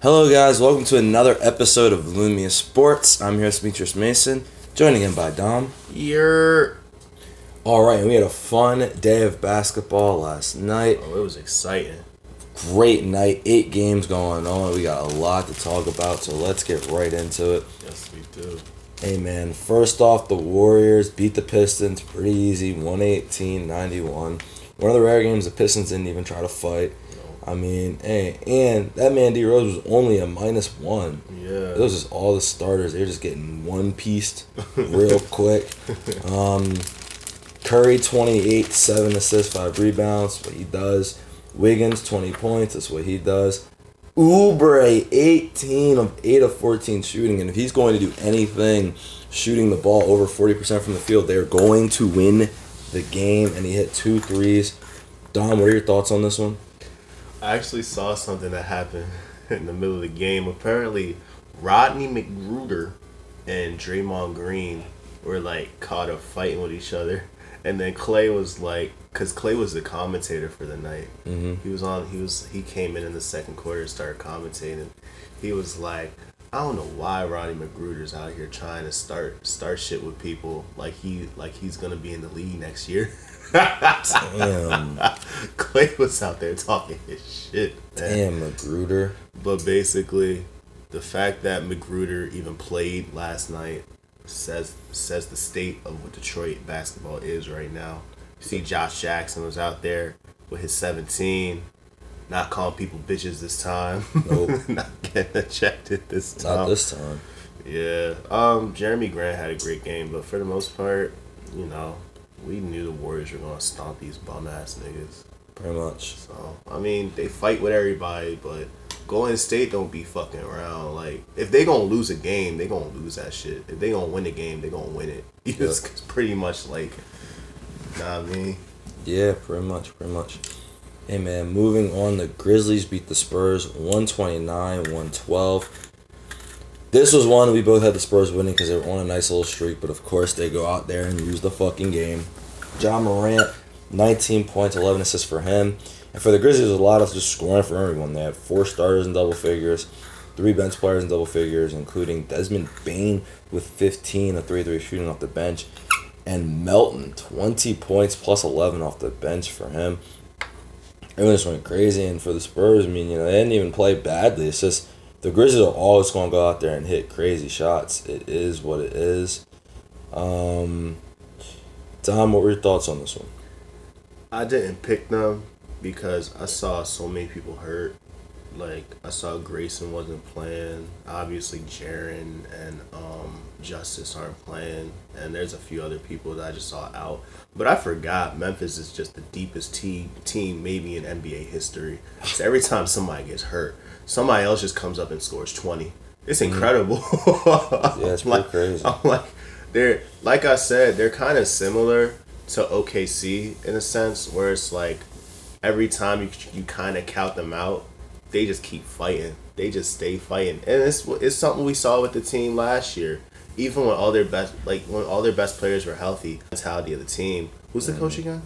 Hello, guys. Welcome to another episode of Lumia Sports. I'm here, with Demetrius Mason, joining in by Dom. You're. All right, we had a fun day of basketball last night. Oh, it was exciting. Great night. Eight games going on. We got a lot to talk about, so let's get right into it. Yes, we do. Hey, man. First off, the Warriors beat the Pistons pretty easy 118 91. One of the rare games the Pistons didn't even try to fight. I mean, hey, and that man D Rose was only a minus one. Yeah. It was just all the starters. They're just getting one pieced real quick. Um, Curry, 28, 7 assists, 5 rebounds. What he does. Wiggins, 20 points. That's what he does. Oubre, 18 of 8 of 14 shooting. And if he's going to do anything shooting the ball over 40% from the field, they're going to win the game. And he hit two threes. Dom, what are your thoughts on this one? I actually saw something that happened in the middle of the game. Apparently, Rodney McGruder and Draymond Green were like caught up fighting with each other, and then Klay was like, because Klay was the commentator for the night. Mm-hmm. He was on. He was. He came in in the second quarter and started commentating. He was like, I don't know why Rodney McGruder's out here trying to start start shit with people like he like he's gonna be in the league next year. Damn. Klay was out there talking his shit. Man. Damn, McGruder. But basically, the fact that McGruder even played last night says says the state of what Detroit basketball is right now. You see, Josh Jackson was out there with his 17, not calling people bitches this time. Nope. not getting ejected this time. Not this time. Yeah. Um, Jerami Grant had a great game, but for the most part, you know, we knew the Warriors were gonna stomp these bum ass niggas. Pretty much. So I mean, they fight with everybody, but Golden State don't be fucking around. Like if they gonna lose a game, they gonna lose that shit. If they gonna win a game, they gonna win it. It's, it's pretty much like, nah, I mean, Yeah, pretty much, pretty much. Hey man, moving on, the Grizzlies beat the Spurs 129 112. This was one we both had the Spurs winning because they were on a nice little streak, but of course they go out there and lose the fucking game. Ja Morant, 19 points, 11 assists for him. And for the Grizzlies, a lot of just scoring for everyone. They had four starters in double figures, three bench players in double figures, including Desmond Bane with 15, a 3 3 shooting off the bench, and Melton, 20 points plus 11 off the bench for him. Everyone just went crazy. And for the Spurs, I mean, you know, they didn't even play badly. It's just the Grizzlies are always going to go out there and hit crazy shots. It is what it is. Um, Tom, what were your thoughts on this one? I didn't pick them because I saw so many people hurt. Like I saw Grayson wasn't playing. Obviously, Jaren and um, Justice aren't playing, and there's a few other people that I just saw out. But I forgot Memphis is just the deepest team team maybe in NBA history. So every time somebody gets hurt, somebody else just comes up and scores twenty. It's mm-hmm. incredible. Yeah, it's pretty like, crazy. I'm like, they're like I said, they're kind of similar to OKC in a sense, where it's like every time you you kind of count them out, they just keep fighting. They just stay fighting, and it's it's something we saw with the team last year. Even when all their best like when all their best players were healthy, mentality of the team. Who's the mm-hmm. coach again?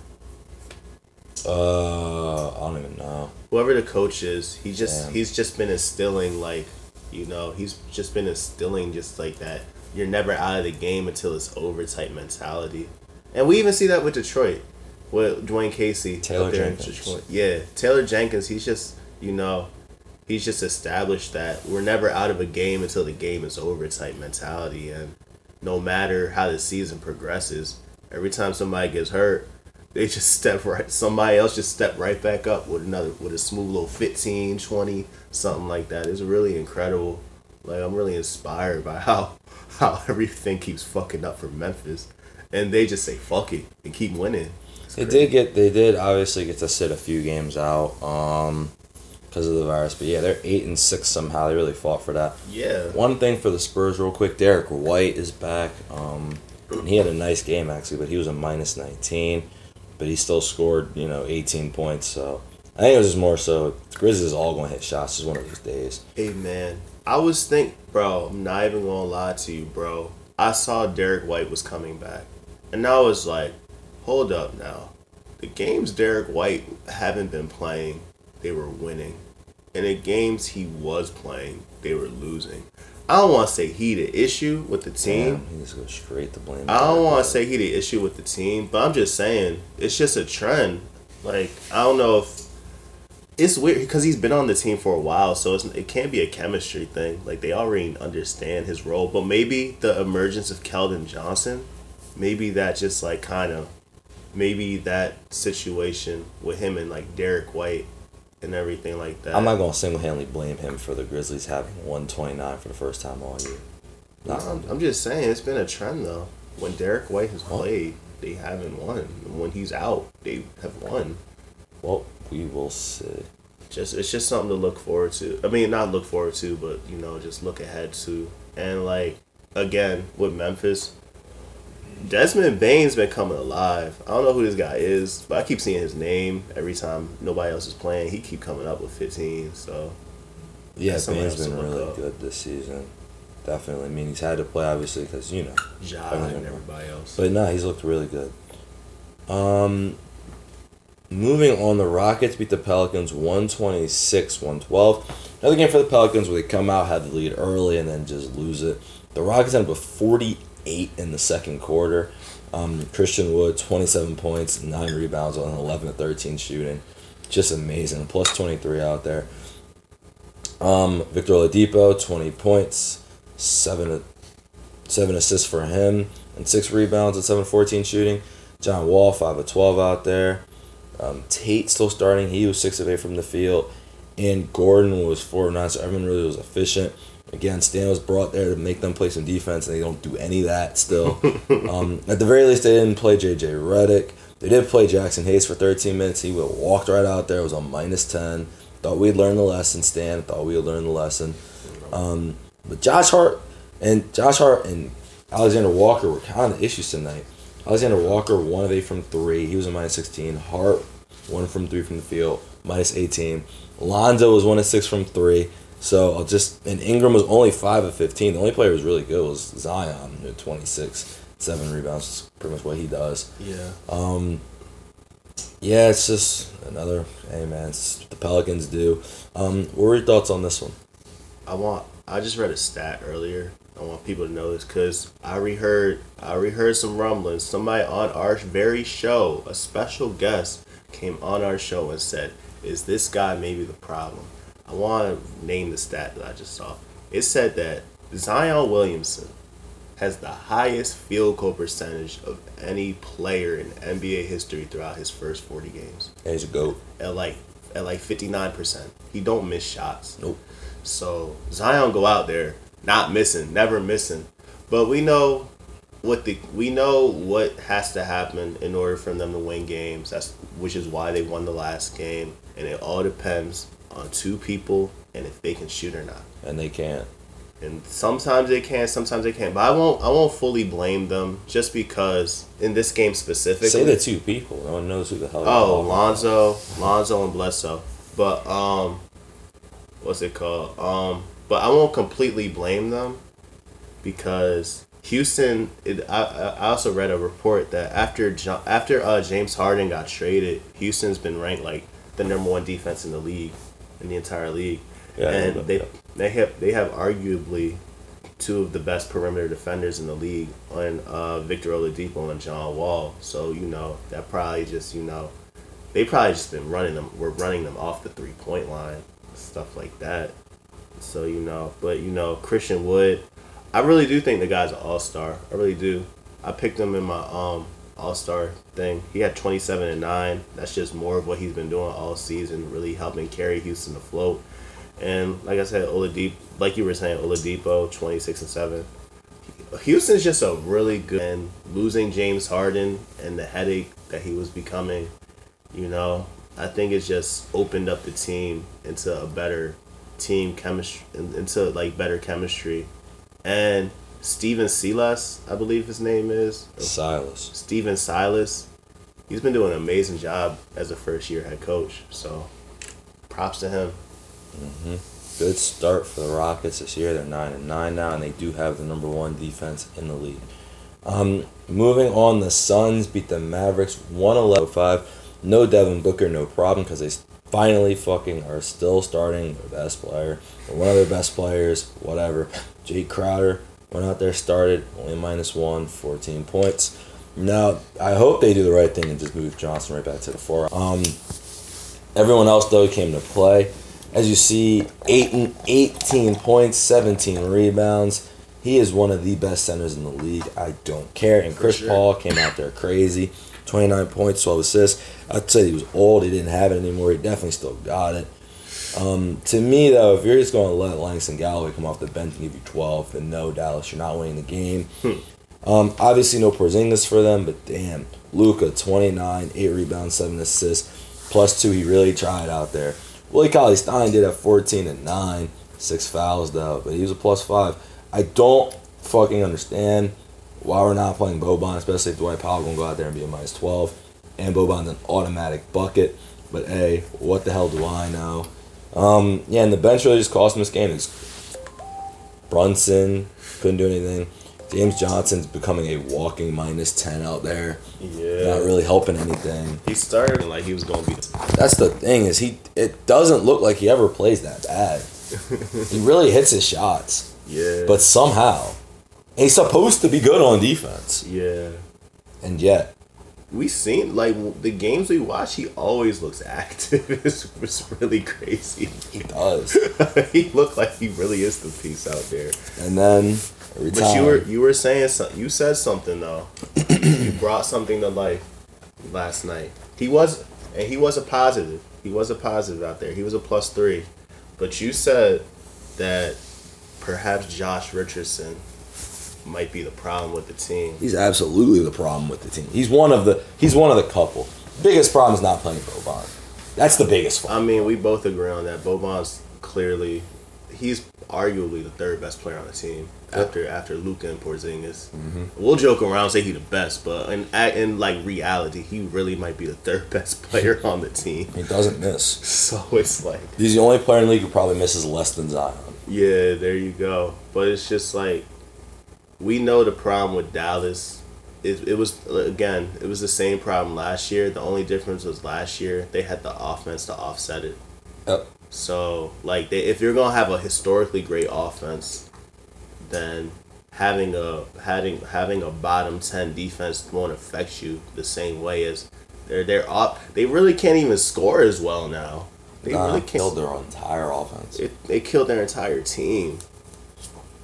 Uh, I don't even know. Whoever the coach is, he just Damn. he's just been instilling like, you know, he's just been instilling just like that. You're never out of the game until it's over type mentality, and we even see that with Detroit, with Dwane Casey. Taylor there in Jenkins. Detroit. Yeah, Taylor Jenkins. He's just you know, he's just established that we're never out of a game until the game is over type mentality, and no matter how the season progresses, every time somebody gets hurt, they just step right somebody else just step right back up with another with a smooth little 15 20 something like that it's really incredible like i'm really inspired by how how everything keeps fucking up for memphis and they just say fuck it and keep winning It's They crazy. did get, they did obviously get to sit a few games out, um, because of the virus. But yeah, they're eight and six somehow. They really fought for that. yeah One thing for the Spurs, real quick. Derrick White is back. Um, and he had a nice game actually, but he was a minus nineteen, but he still scored you know eighteen points. So I think it was just more so Grizzlies all going to hit shots. It's one of those days. hey man i was think bro i'm not even gonna lie to you bro i saw derrick white was coming back and i was like hold up now the games derrick white haven't been playing they were winning and the games he was playing, they were losing. I don't want to say he the issue with the team. Damn, he just goes straight to blame. I don't want to say he the issue with the team, but I'm just saying it's just a trend. Like I don't know if it's weird because he's been on the team for a while, so it's, it can't be a chemistry thing. Like they already understand his role, but maybe the emergence of Keldon Johnson, maybe that just like kind of, maybe that situation with him and like Derrick White and everything like that. I'm not gonna single handedly blame him for the Grizzlies having 129 for the first time all year. No, I'm, I'm just saying it's been a trend though. When Derrick White has played, they haven't won. When he's out, they have won. well, we will see. Just it's just something to look forward to. I mean, not look forward to, but you know, just look ahead to. And like again with Memphis, Desmond Bane's been coming alive. I don't know who this guy is, but I keep seeing his name every time nobody else is playing. He keep coming up with 15. So Yeah, That's something Bane's else to been really up. good this season. Definitely. I mean, he's had to play obviously because you know, and everybody else. but nah, he's looked really good. Um, moving on, the Rockets beat the Pelicans 126-112. Another game for the Pelicans where they come out, have the lead early, and then just lose it. The Rockets end up with 48 in the second quarter. Um, Christian Wood, 27 points, 9 rebounds on 11 to 13 shooting. Just amazing. Plus 23 out there. Um, Victor Oladipo, 20 points, 7, 7 assists for him, and 6 rebounds at 7 14 shooting. John Wall, 5 of 12 out there. Um, Tate still starting. He was 6 of 8 from the field. And Gordon was 4 of 9, so everyone really was efficient. Again, Stan was brought there to make them play some defense, and they don't do any of that still. um, at the very least, they didn't play J.J. Redick. They did play Jaxson Hayes for 13 minutes. He walked right out there. It was on minus 10. Thought we'd learn the lesson, Stan. Thought we'd learn the lesson. Um, but Josh Hart and Josh Hart and Alexander Walker were kind of issues tonight. Alexander Walker, one of eight from three. He was a minus 16. Hart, one from three from the field, minus 18. Lonzo was one of six from three. So I'll just and Ingram was only five of 15. The only player who was really good was Zion, at 26, seven rebounds. Is pretty much what he does. yeah. Um, yeah, it's just another. Hey man, it's what the Pelicans do. Um, what were your thoughts on this one? I want. I just read a stat earlier. I want people to know this because I reheard. I reheard some rumblings. Somebody on our very show, a special guest, came on our show and said, "Is this guy maybe the problem?" I want to name the stat that I just saw. It said that Zion Williamson has the highest field goal percentage of any player in NBA history throughout his first forty games. Hey, he's a goat. At like at like fifty nine percent. He don't miss shots. Nope. So Zion go out there not missing, never missing. But we know what the we know what has to happen in order for them to win games. That's which is why they won the last game, and it all depends on two people and if they can shoot or not. And they can't. And sometimes they can, sometimes they can't. But I won't I won't fully blame them just because in this game specifically. Say the two people. No one knows who the hell. Oh, Lonzo, Lonzo and Bledsoe. But um, what's it called? Um, but I won't completely blame them because Houston. It, I I I also read a report that after after uh, James Harden got traded, Houston's been ranked like the number one defense in the league, in the entire league, Yeah, and they that. they have they have arguably two of the best perimeter defenders in the league on uh, Victor Oladipo and John Wall. So you know that probably just you know they probably just been running them. We're running them off the three point line, stuff like that. So you know, but you know Christian Wood, I really do think the guy's an all star. I really do. I picked him in my um all star thing. He had twenty seven and nine. That's just more of what he's been doing all season, really helping carry Houston afloat. And like I said, Oladipo, like you were saying, Oladipo, twenty six and seven. Houston's just a really good and losing James Harden and the headache that he was becoming, you know, I think it's just opened up the team into a better team chemistry into like better chemistry. And Stephen Silas, I believe his name is. Silas. Stephen Silas. He's been doing an amazing job as a first year head coach. So props to him. Good start for the Rockets this year. They're nine and nine now, and they do have the number one defense in the league. Um, moving on, the Suns beat the Mavericks 111-5. No Devin Booker, no problem, because they finally fucking are still starting their best player or one of their best players, whatever. Jae Crowder went out there, started only minus one, 14 points. Now I hope they do the right thing and just move Johnson right back to the four. Um, everyone else though came to play. As you see, eight and 18 points, 17 rebounds. He is one of the best centers in the league. I don't care. And Chris sure. Paul came out there crazy. 29 points, 12 assists. I'd say he was old. He didn't have it anymore. He definitely still got it. Um, to me, though, if you're just going to let Langston Galloway come off the bench and give you 12, then no, Dallas, you're not winning the game. Um, obviously, no Porzingis for them, but damn, Luka, 29, 8 rebounds, 7 assists, plus 2. He really tried out there. Willie Cauley Stein did have 14 and 9, 6 fouls, though, but he was a plus 5. I don't fucking understand why we're not playing Boban, especially if Dwight Powell going to go out there and be a minus 12. And Boban's an automatic bucket. But hey, what the hell do I know? Um, yeah, and the bench really just cost him this game. It's Brunson couldn't do anything. James Johnson's becoming a walking minus 10 out there. Yeah. Not really helping anything. He started like he was gonna be. That's the thing is he it doesn't look like he ever plays that bad. he really hits his shots, Yeah. but somehow he's supposed to be good on defense. yeah. And yet, We seen like the games we watch. He always looks active. it's, it's really crazy. he does. he looked like he really is the piece out there. And then every But time you were you were saying something. You said something though. you brought something to life last night. He was and he was a positive. He was a positive out there. He was a plus three. But you said that perhaps Josh Richardson might be the problem with the team. He's absolutely the problem with the team. He's one of the he's one of the couple. Biggest problem is not playing Boban. That's the biggest one. I mean, we both agree on that. Boban's clearly he's arguably the third best player on the team after after Luka and Porzingis. Mm-hmm. We'll joke around say he's the best, but in in like reality, he really might be the third best player on the team. He doesn't miss. So it's like, He's the only player in the league who probably misses less than Zion. yeah, there you go. But it's just like we know the problem with Dallas. It, it was again, it was the same problem last year. The only difference was last year they had the offense to offset it. Yep. So, like, they, if you're gonna have a historically great offense, then having a having having a bottom ten defense won't affect you the same way as they're they're off. They really can't even score as well now. They Nah, really killed their entire offense. It, they killed their entire team.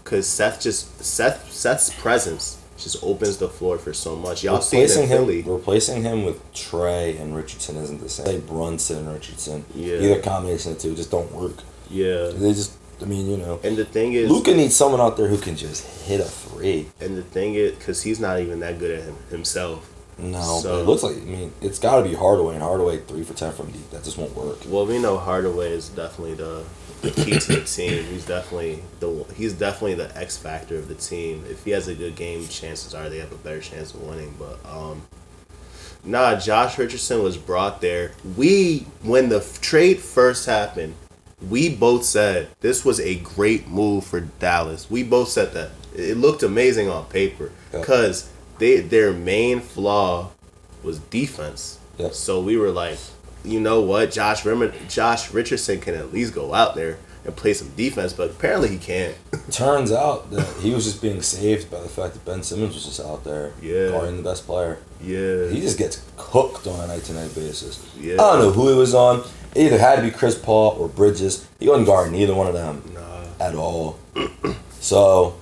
Cause Seth just Seth Seth's presence just opens the floor for so much. Y'all see it replacing in him, Philly. replacing him with Trey and Richardson isn't the same. Say Brunson and Richardson. Yeah. Either combination of the two just don't work. Yeah. They just, I mean, you know, And the thing is, Luka needs someone out there who can just hit a three. and the thing is, cause he's not even that good at him himself. No, So- but it looks like I mean it's got to be Hardaway and Hardaway three for ten from deep. That just won't work. Well, we know Hardaway is definitely the key to the team. He's definitely the he's definitely the X factor of the team. If he has a good game, chances are they have a better chance of winning. But um, nah, Josh Richardson was brought there. We when the trade first happened, we both said this was a great move for Dallas. We both said that it looked amazing on paper Yep. because they their main flaw was defense. Yep. So we were like, you know what, Josh Rim- Josh Richardson can at least go out there and play some defense, but apparently he can't. Turns out that he was just being saved by the fact that Ben Simmons was just out there Yeah. guarding the best player. Yeah. He just gets cooked on a night to night basis. Yeah. I don't know who he was on. It either had to be Chris Paul or Bridges. He wasn't guarding either one of them Nah. at all. so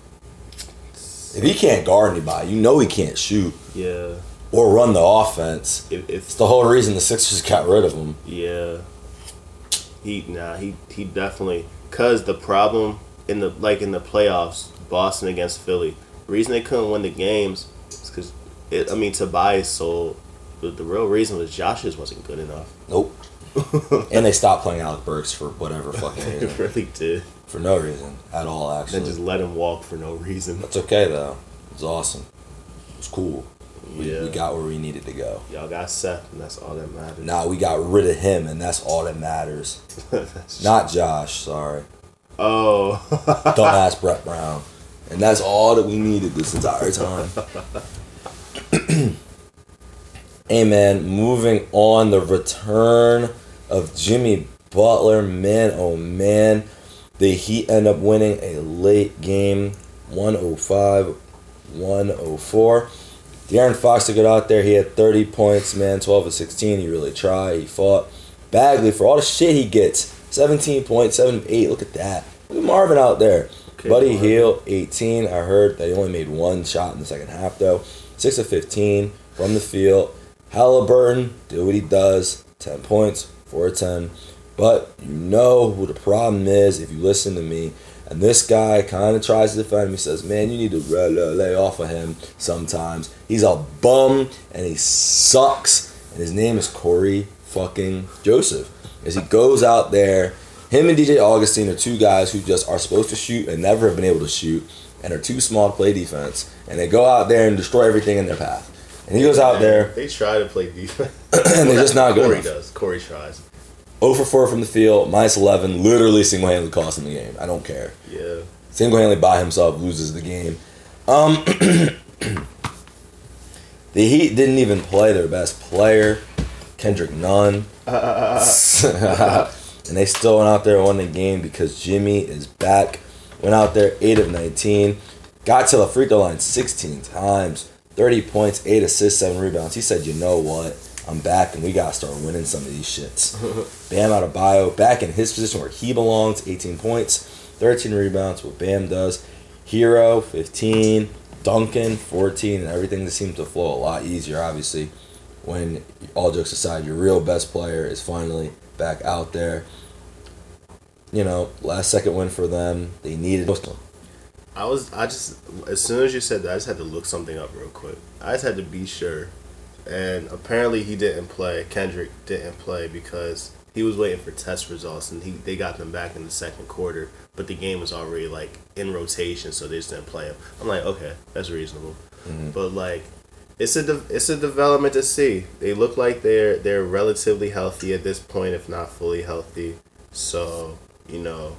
if he can't guard anybody, you know he can't shoot Yeah. Or run the offense. If, It's the whole reason the Sixers got rid of him. yeah. He nah, he he definitely cuz the problem in the like in the playoffs, Boston against Philly. The reason they couldn't win the games is it, I mean Tobias sold but the real reason was Josh's wasn't good enough. Nope. and they stopped playing Alec Burks for whatever fucking reason. really did. For no reason at all, actually. just let him walk for no reason. That's okay though. It's awesome. It's cool. We, Yeah. we got where we needed to go. Y'all got Seth, and that's all that matters. Now we got rid of him, and that's all that matters. Not Josh, sorry. Oh, Don't ask Brett Brown. And that's all that we needed this entire time. hey man, moving on the return of Jimmy Butler. Man, oh man. The Heat end up winning a late game 105 104. De'Aaron Fox to get out there. He had 30 points, man, 12 of 16. He really tried. He fought. Bagley, for all the shit he gets, 17 points, 7 of 8. Look at that. Look at Marvin out there. Okay, Buddy Marvin. Hield, 18. I heard that he only made one shot in the second half, though. 6 of 15 from the field. Halliburton did what he does 10 points, 4 of 10. But you know who the problem is if you listen to me. And this guy kind of tries to defend him. He Says, "Man, you need to lay off of him sometimes. He's a bum and he sucks." And his name is Cory fucking Joseph. As he goes out there, him and DJ Augustin are two guys who just are supposed to shoot and never have been able to shoot, and are too small to play defense. And they go out there and destroy everything in their path. And he goes out there They try to play defense. and they're just not good Cory enough. does. Cory tries. 0 for 4 from the field, minus 11, literally single handedly cost him the game. I don't care. Yeah. Single handedly by himself loses the game. Um, the Heat didn't even play their best player, Kendrick Nunn. and they still went out there and won the game because Jimmy is back. Went out there 8 of 19. Got to the free throw line 16 times. 30 points, 8 assists, 7 rebounds. He said, you know what? I'm back and we got to start winning some of these shits. Bam Adebayo, back in his position where he belongs, 18 points, 13 rebounds, what Bam does. Herro, 15. Duncan, 14. And everything just seems to flow a lot easier, obviously, when all jokes aside, your real best player is finally back out there. You know, last second win for them. They needed I was I just as soon as you said that I just had to look something up real quick. I just had to be sure. And apparently he didn't play. Kendrick didn't play because he was waiting for test results and he they got them back in the second quarter, but the game was already like in rotation, so they just didn't play him. I'm like, okay, that's reasonable. Mm-hmm. But like it's a de- it's a development to see. They look like they're they're relatively healthy at this point, if not fully healthy. So you know,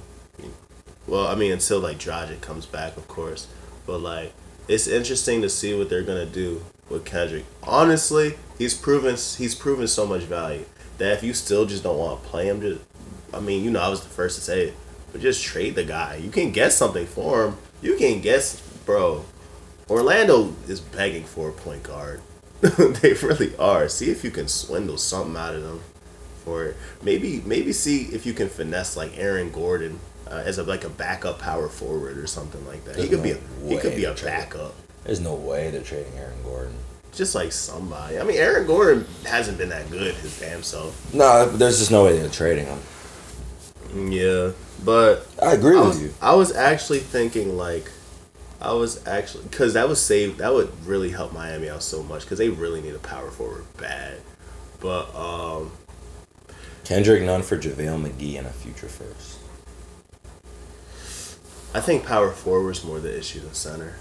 well, I mean, until like Dragic comes back, of course. But like, it's interesting to see what they're gonna do with Kendrick. Honestly, he's proven he's proven so much value that if you still just don't want to play him, just I mean, you know, I was the first to say it, but just trade the guy. You can get something for him. You can get, bro. Orlando is begging for a point guard. they really are. See if you can swindle something out of them for it. Maybe maybe see if you can finesse like Aaron Gordon uh, as a like a backup power forward or something like that. He There's could be a, he could be a backup. There's no way they're trading Aaron Gordon. Just like somebody. I mean, Aaron Gordon hasn't been that good his damn self. No, there's just no way they're trading him. Yeah, but I agree I with was, you. I was actually thinking like, I was actually because that would save that would really help Miami out so much because they really need a power forward bad. But um, Kendrick Nunn for JaVale McGee and a future first. I think power forward forward's more the issue than center.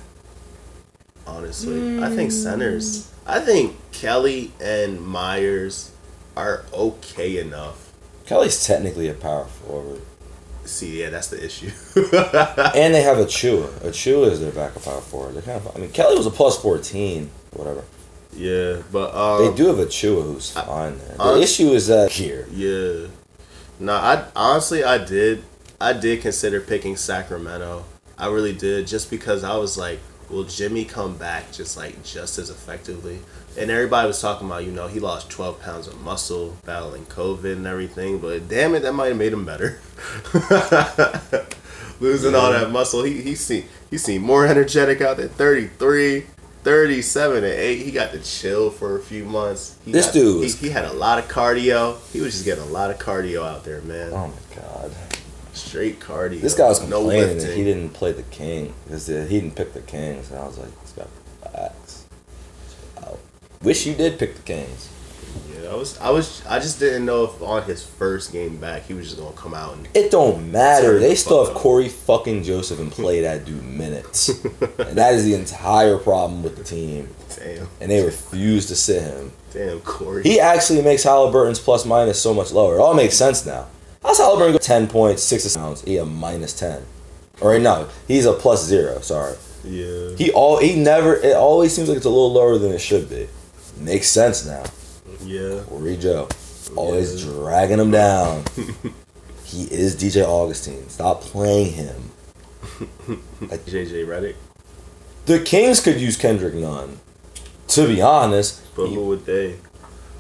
Honestly, I think centers. I think Kelly and Meyers are okay enough. Kelly's technically a power forward. See, yeah, that's the issue. and they have a Chua. A Achiuwa is their backup power forward. They're kind of, I mean, Kelly was a plus 14, whatever. yeah, but um, They do have Achiuwa who's fine there. The honest- issue is that here. Yeah. No, I honestly I did I did consider picking Sacramento. I really did just because I was like, will Jimmy come back just like just as effectively? And everybody was talking about, you know, he lost 12 pounds of muscle battling COVID and everything, but damn it, that might have made him better. Losing all that muscle, he he seemed he seemed more energetic out there. 33, 37 and 8. He got to chill for a few months. He This got- dude he, he had a lot of cardio. He was just getting a lot of cardio out there, man. Oh my god. Straight cardio. This guy was no complaining that he didn't play the king because he didn't pick the Kings. And I was like, this guy facts. I wish you did pick the Kings. Yeah, I was, I was, I just didn't know if on his first game back he was just gonna come out and It don't matter. They the still have up. Cory fucking Joseph and play that dude minutes. and that is the entire problem with the team. damn, And they refuse to sit him. damn Cory. He actually makes Halliburton's plus minus so much lower. It all makes sense now. How's Halliburton go 10 points, 6 pounds? He a minus 10. Or no, he's a plus 0, sorry. yeah, He all he never it always seems like it's a little lower than it should be. Makes sense now. yeah. Cory Joe. always dragging him down. he is DJ Augustin. Stop playing him. Like, JJ Redick. the Kings could use Kendrick Nunn. To be honest, But you who would they?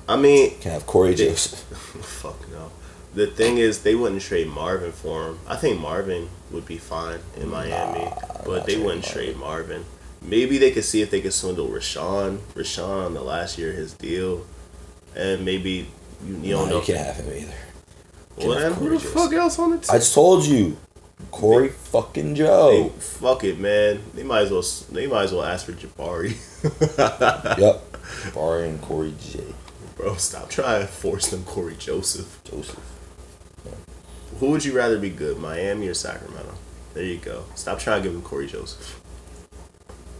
I mean, can have Cory They- Joseph. fuck no. The thing is, they wouldn't trade Marvin for him. I think Marvin would be fine in Miami, not but they wouldn't trade Marvin. Maybe they could see if they could swindle Richaun. Richaun on the last year of his deal, and maybe you, you No, don't know. you can't have him either. Well, then who the fuck else on the team? I just told you, Cory fucking They- Joe. fuck it, man. They might as well. They might as well ask for Jabari. yep, Barry and Cory J. Bro, stop trying to force them Cory Joseph. Joseph. Who would you rather be good, Miami or Sacramento? There you go. Stop trying to give him Cory Joseph.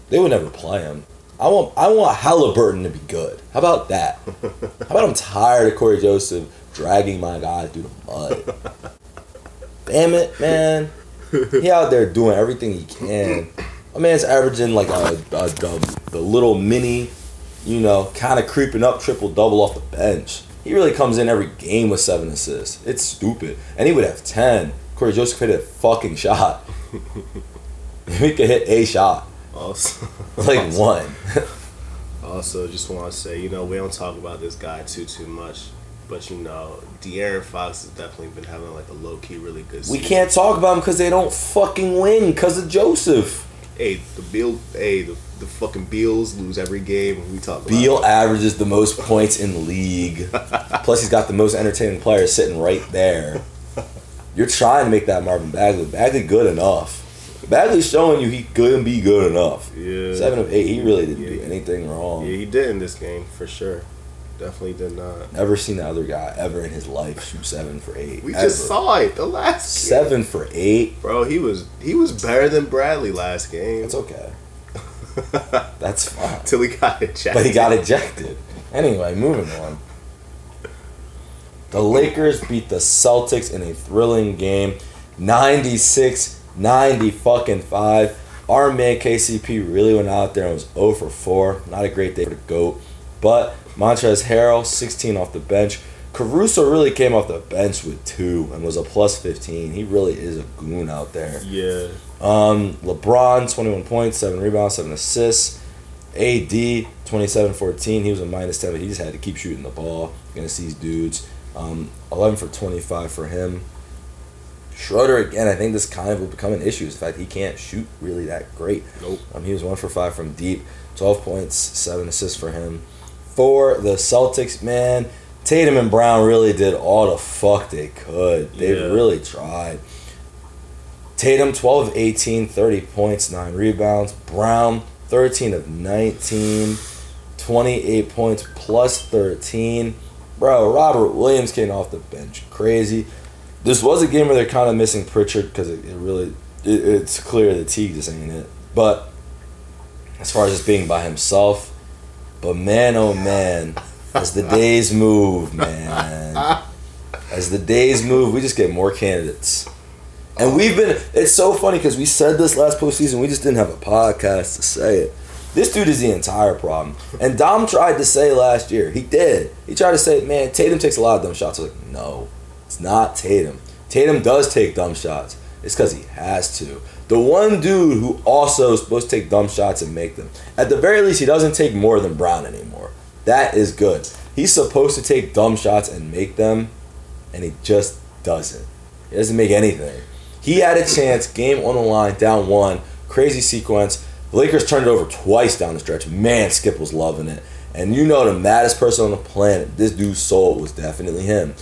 They would never play him. I want I want Halliburton to be good. How about that? How about I'm tired of Cory Joseph dragging my guy through the mud. Damn it, man. He out there doing everything he can. My man's averaging like a, a, a the little mini, you know, kind of creeping up triple double off the bench. He really comes in every game with seven assists. It's stupid. And he would have ten. Cory Joseph hit a fucking shot. he could hit a shot. Also, Like one. also, just want to say, you know, we don't talk about this guy too too much, but you know, De'Aaron Fox has definitely been having like a low key really good. We can't talk about him because they don't fucking win because of Joseph. Hey, the Bill. Hey, the, the fucking Bills lose every game when we talk. About Beal averages the most points in the league. Plus, he's got the most entertaining players sitting right there. You're trying to make that Marvin Bagley. Bagley good enough. Bagley's showing you he couldn't be good enough. Yeah. Seven of eight. He really didn't do anything wrong. Yeah, he did in this game for sure. Definitely did not. Never seen the other guy ever in his life shoot seven for eight. We ever. just saw it the last game. seven for eight. Bro, he was he was better than Bradley last game. That's okay. That's fine. Till he got ejected. but he got ejected. Anyway, moving on. The Lakers beat the Celtics in a thrilling game, 96 90 fucking 5. Our man KCP really went out there and was 0 for 4. Not a great day for the GOAT. But Montrezl Harrell, 16 off the bench. Caruso really came off the bench with 2 and was a plus 15. He really is a goon out there. Yeah. Um, LeBron, 21 points, 7 rebounds, 7 assists. AD, 27 14. He was a minus 10, but he just had to keep shooting the ball against these dudes. Um, 11 for 25 for him. Schroeder, again, I think this kind of will become an issue. Is the fact he can't shoot really that great. Nope. Um, he was 1 for 5 from deep. 12 points, 7 assists for him. For the Celtics, man, Tatum and Brown really did all the fuck they could. They Yeah. really tried. Tatum, 12 of 18, 30 points, 9 rebounds. Brown, 13 of 19, 28 points plus 13. Bro, Robert Williams came off the bench. Crazy. This was a game where they're kind of missing Pritchard because it, it really, it, it's clear that Teague just ain't it. But as far as just being by himself, but man, oh man, as the days move, man, as the days move, we just get more candidates. And we've been, it's so funny because we said this last postseason, we just didn't have a podcast to say it. This dude is the entire problem. And Dom tried to say last year, he did. He tried to say, man, Tatum takes a lot of dumb shots. I was like, no, it's not Tatum. Tatum does take dumb shots. It's because he has to. The one dude who also is supposed to take dumb shots and make them, at the very least, he doesn't take more than Brown anymore. That is good. He's supposed to take dumb shots and make them, and he just doesn't. He doesn't make anything. He had a chance, game on the line, down one, crazy sequence. The Lakers turned it over twice down the stretch. Man, Skip was loving it. And you know the maddest person on the planet, this dude's soul was definitely him.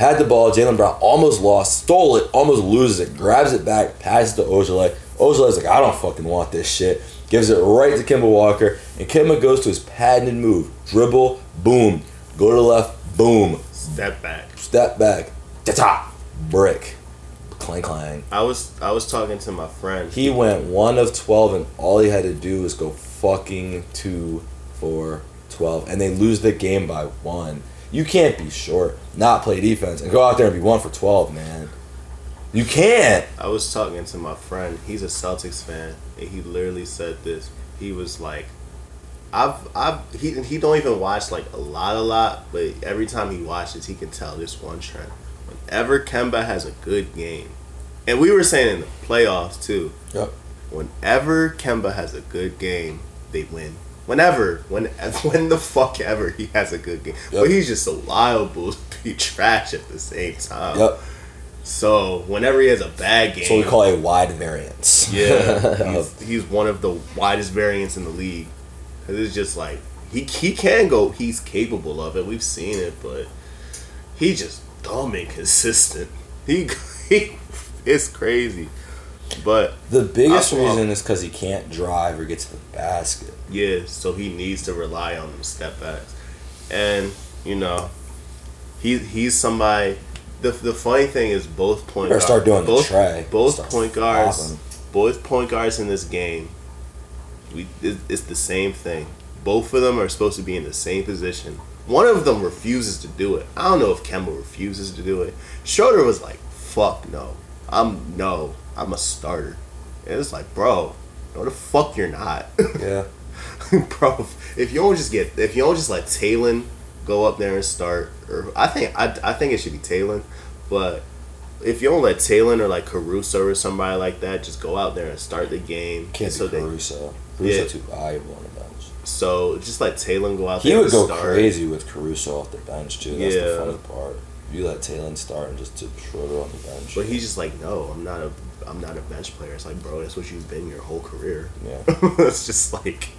Had the ball, Jaylen Brown almost lost, stole it, almost loses it, grabs it back, passes to Ojeleye. Ojeleye's like, I don't fucking want this shit. Gives it right to Kemba Walker, and Kimba goes to his patented move. Dribble, boom. Go to the left, boom. Step back. Step back, ta ta, brick. Clang clang. I was I was talking to my friend. He went one of twelve, and all he had to do was go fucking two for twelve, and they lose the game by one. You can't be short, not play defense, and go out there and be one for twelve, man. You can't. I was talking to my friend. He's a Celtics fan, and he literally said this. He was like, I've I've he he don't even watch like a lot a lot, but every time he watches, he can tell this one trend. Whenever Kemba has a good game, and we were saying in the playoffs too. Yep. Whenever Kemba has a good game, they win. Whenever, when, when the fuck ever he has a good game, Yep. but he's just so liable to be trash at the same time. Yep. So whenever he has a bad game, So we call a wide variance. yeah, he's, he's one of the widest variants in the league. 'Cause it's just like he he can go. He's capable of it. We've seen it, but he just dumb and inconsistent. He he, it's crazy. But the biggest reason is because he can't drive or get to the basket. yeah, so he needs to rely on them step backs, and you know, he he's somebody. The, the funny thing is both point guards, start doing the both, tray. both point guards flopping. both point guards in this game we it, it's the same thing both of them are supposed to be in the same position one of them refuses to do it i don't know if Kemba refuses to do it schroeder was like fuck no i'm no i'm a starter and it's like bro no the fuck you're not Yeah. bro if you don't just get if you don't just let Talen go up there and start or I think I, I think it should be Talen but if you don't let Talen or like Caruso or somebody like that just go out there and start the game Can't so be they Caruso. Caruso Yeah. too valuable on the bench. so just let Talen go out He there would go start crazy with Caruso off the bench too. That's Yeah. the funny part. You let Talen start and just tip Schroeder on the bench. but he's just like no I'm not a I'm not a bench player it's like bro that's what you've been your whole career yeah. it's just like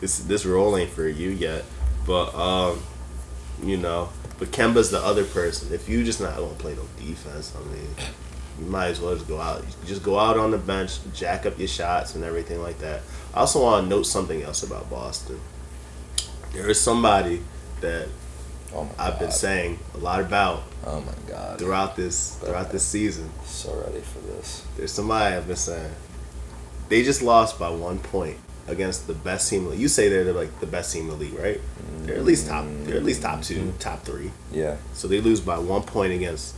this this role ain't for you yet. But um, you know, but Kemba's the other person. If you just not gonna play no defense, I mean, you might as well just go out. Just go out on the bench, jack up your shots and everything like that. I also want to note something else about Boston. There is somebody that Oh I've been saying a lot about Oh my god. throughout this throughout this season. So ready for this. There's somebody I've been saying. They just lost by one point against the best team. in the league. You say they're like the best team in the league, right? They're at least top. They're at least top two, mm-hmm. top three. Yeah. So they lose by one point against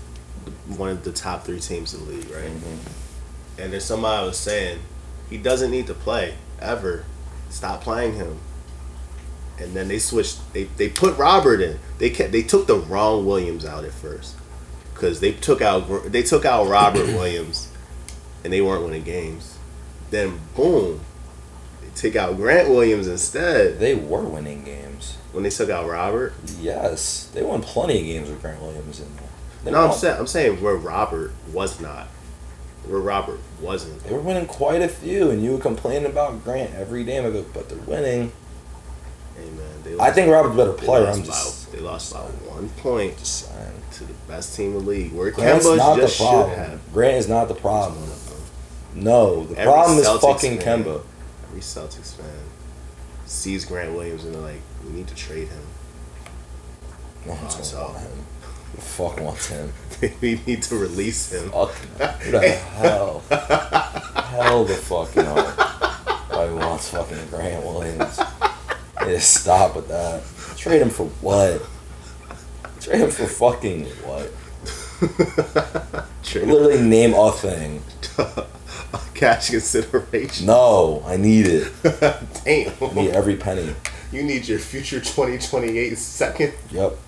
one of the top three teams in the league, right? Mm-hmm. And there's somebody I was saying he doesn't need to play ever. Stop playing him. And then they switched. They, they put Robert in. They kept, they took the wrong Williams out at first because they took out they took out Robert Williams, and they weren't winning games. Then boom, they took out Grant Williams instead They were winning games. when they took out Robert. Yes. They won plenty of games with Grant Williams in there. They No, I'm saying I'm saying where Robert was not, where Robert wasn't. They were winning quite a few, and you would complain about Grant every day. I go, but they're winning. They I think Robert's a better they player. lost I'm just, by, they lost by one point to the best team in the league. Where Grant's Kemba not the just should problem. have. Grant is not the problem. No, the Every problem is fucking fan- Kemba. Every Celtics fan sees Grant Williams and they're like, we need to trade him. No one's gonna want him. The fuck wants him. we need to release him. Fuck. The hell? hell the fuck no. He wants fucking Grant Williams. Hey, stop with that. Trade him for what? Trade him for fucking what? Literally name a thing. Cash consideration. No, I need it. I need every penny. You need your future 2028 second. Yep.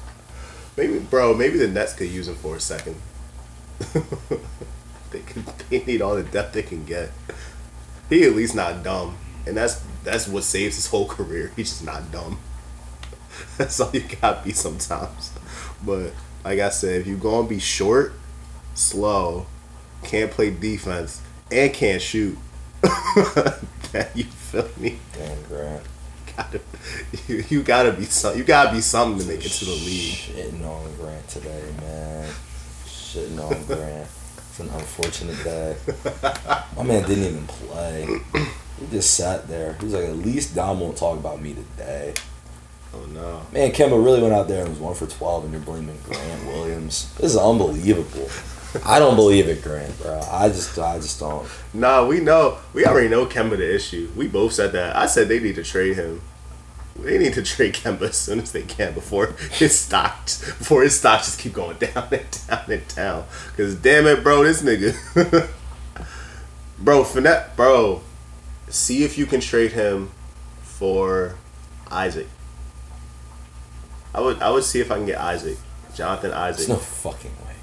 Maybe, bro, maybe the Nets could use him for a second. they can, they need all the depth they can get. He at least not dumb, and that's that's what saves his whole career. He's just not dumb. That's all you gotta be sometimes. But like I said, if you're gonna be short, slow, can't play defense, and can't shoot, then you feel me? Damn Grant. Gotta, you, you gotta be some. You gotta be something to make it to the league. Shitting on Grant today, man. Shitting on Grant. It's an unfortunate day. My man didn't even play. He just sat there. He was like, at least Dom won't talk about me today. Oh no. Man, Kemba really went out there and was one for twelve, and you're blaming Grant Williams. This is unbelievable. I don't believe it, Grant, bro. I just, I just don't. Nah, we know. We already know Kemba the issue. We both said that. I said they need to trade him. They need to trade Kemba as soon as they can before his stock, before his stock just keep going down and down and down. Cause damn it, bro, this nigga, bro, Finette, bro, see if you can trade him for. Isaac. I would I would see if I can get Isaac, Jonathan Isaac. There's no fucking way.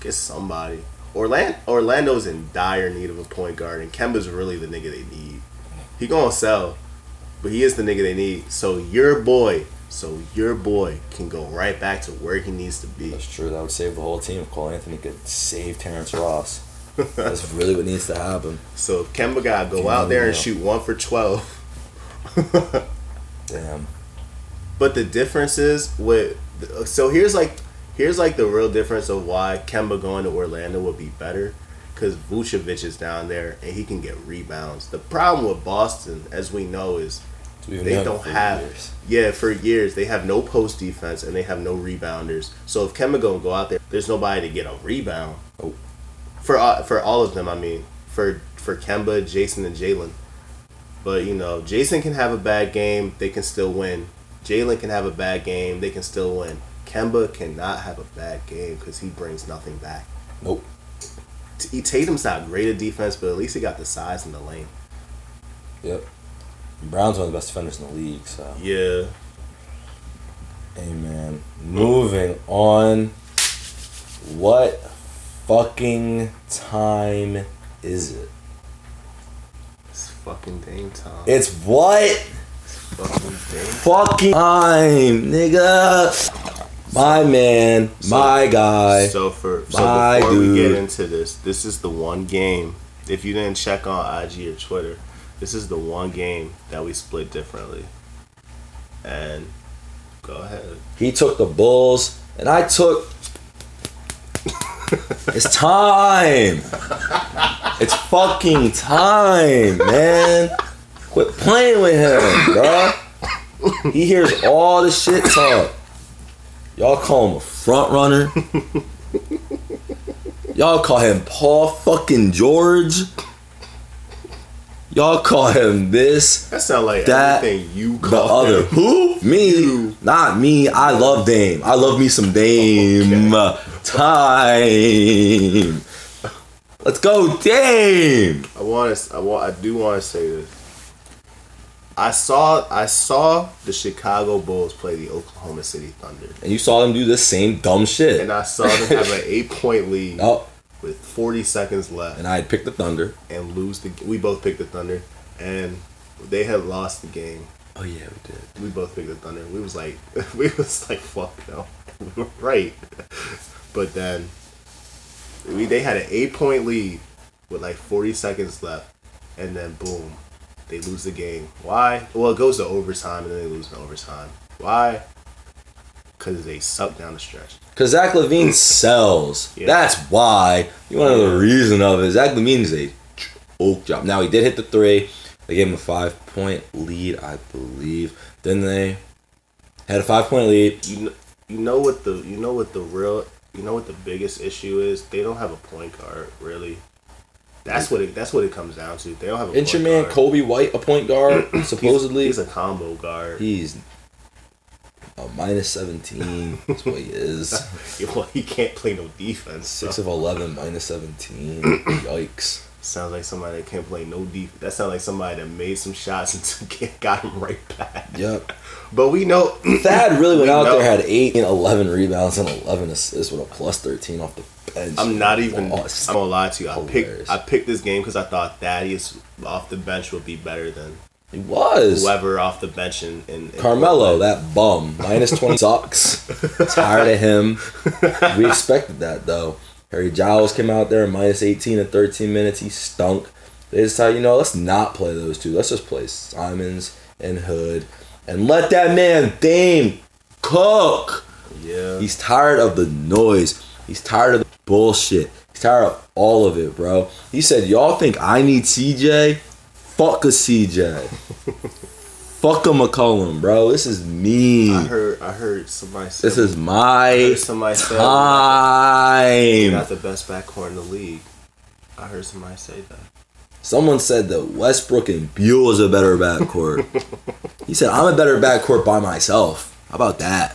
Get somebody. Orlando Orlando's in dire need of a point guard, and Kemba's really the nigga they need. He gonna sell, but he is the nigga they need. So your boy, so your boy can go right back to where he needs to be. That's true. That would save the whole team. If Cole Anthony could save Terrence Ross. That's really what needs to happen. So if Kemba gotta go out there and shoot one for twelve. Damn. But the difference is with so here's like here's like the real difference of why Kemba going to Orlando would be better because Vucevic is down there and he can get rebounds. The problem with Boston, as we know, is We've they don't have years. yeah for years they have no post defense and they have no rebounders. So if Kemba gonna go out there, there's nobody to get a rebound. Oh. For all, for all of them, I mean for for Kemba, Jayson, and Jaylen. But you know, Jayson can have a bad game, they can still win. Jaylen can have a bad game, they can still win. Kemba cannot have a bad game because he brings nothing back. Nope. T- Tatum's not great at defense, but at least he got the size in the lane. Yep. Brown's one of the best defenders in the league, so. Yeah. Hey man. Moving on. What fucking time is it? It's fucking Dame time. It's what fucking Dame. fucking time, nigga. My man, my guy. So for so before we get into this, this is the one game. If you didn't check on IG or Twitter, this is the one game that we split differently. And go ahead. He took the Bulls, and I took. it's time. It's fucking time, man. Quit playing with him, bro. He hears all the shit talk. Y'all call him a front runner. Y'all call him Paul fucking George. Y'all call him this, That sound like That- everything you the call other. him. Who? Me. You. Not me. I love Dame. I love me some Dame. Time. Let's go, Dame. I want to. I want. I do want to say this. I saw. I saw the Chicago Bulls play the Oklahoma City Thunder, And you saw them do this same dumb shit. and I saw them have an eight-point lead oh, with 40 seconds left. and I had picked the Thunder. and lose the. We both picked the Thunder, and they had lost the game. Oh yeah, we did. We both picked the Thunder. We was like, we was like, fuck no, we were right. But then, we they had an eight point lead with like forty seconds left, and then boom, they lose the game. Why? Well, it goes to overtime, and then they lose in overtime. Why? Because they suck down the stretch. Cause Zach LaVine sells. Yeah. That's why. You want to know the reason of it? Zach LaVine is a choke job. Now he did hit the three. They gave him a five point lead, I believe. Then they had a five point lead. You know, you know what the you know what the real you know what the biggest issue is? They don't have a point guard really. That's what it. That's what it comes down to. They don't have a Ain't your point man guard. Coby White a point guard? supposedly, he's, he's a combo guard. he's a minus seventeen. That's what he is. well, he can't play no defense. So. Six of eleven, minus seventeen. Yikes. Sounds like somebody that can't play no defense. That sounds like somebody that made some shots and took got him right back. Yep. But we know Thad really went out know- there, had 8 and 11 rebounds and 11 assists with a plus 13 off the bench. I'm not even. Lost. I'm gonna lie to you. I Hilarious. picked. I picked this game because I thought Thaddeus off the bench would be better than He was. whoever off the bench in, in, in Carmelo, that bum, minus 20 sucks. Tired of him. We expected that, though. Harry Giles came out there, minus 18 in 13 minutes. He stunk. They decided, you know, let's not play those two. Let's just play Simons and Hood and let that man Dame cook. Yeah. He's tired of the noise. He's tired of the bullshit. He's tired of all of it, bro. He said, Y'all think I need CJ? Fuck a CJ. Fuck a McCollum, bro. This is me. I heard. I heard somebody. Say, This is I my heard somebody say time. not the best backcourt in the league. I heard somebody say that. Someone said that Westbrook and Beal is a better backcourt. he said, I'm a better backcourt by myself. How about that?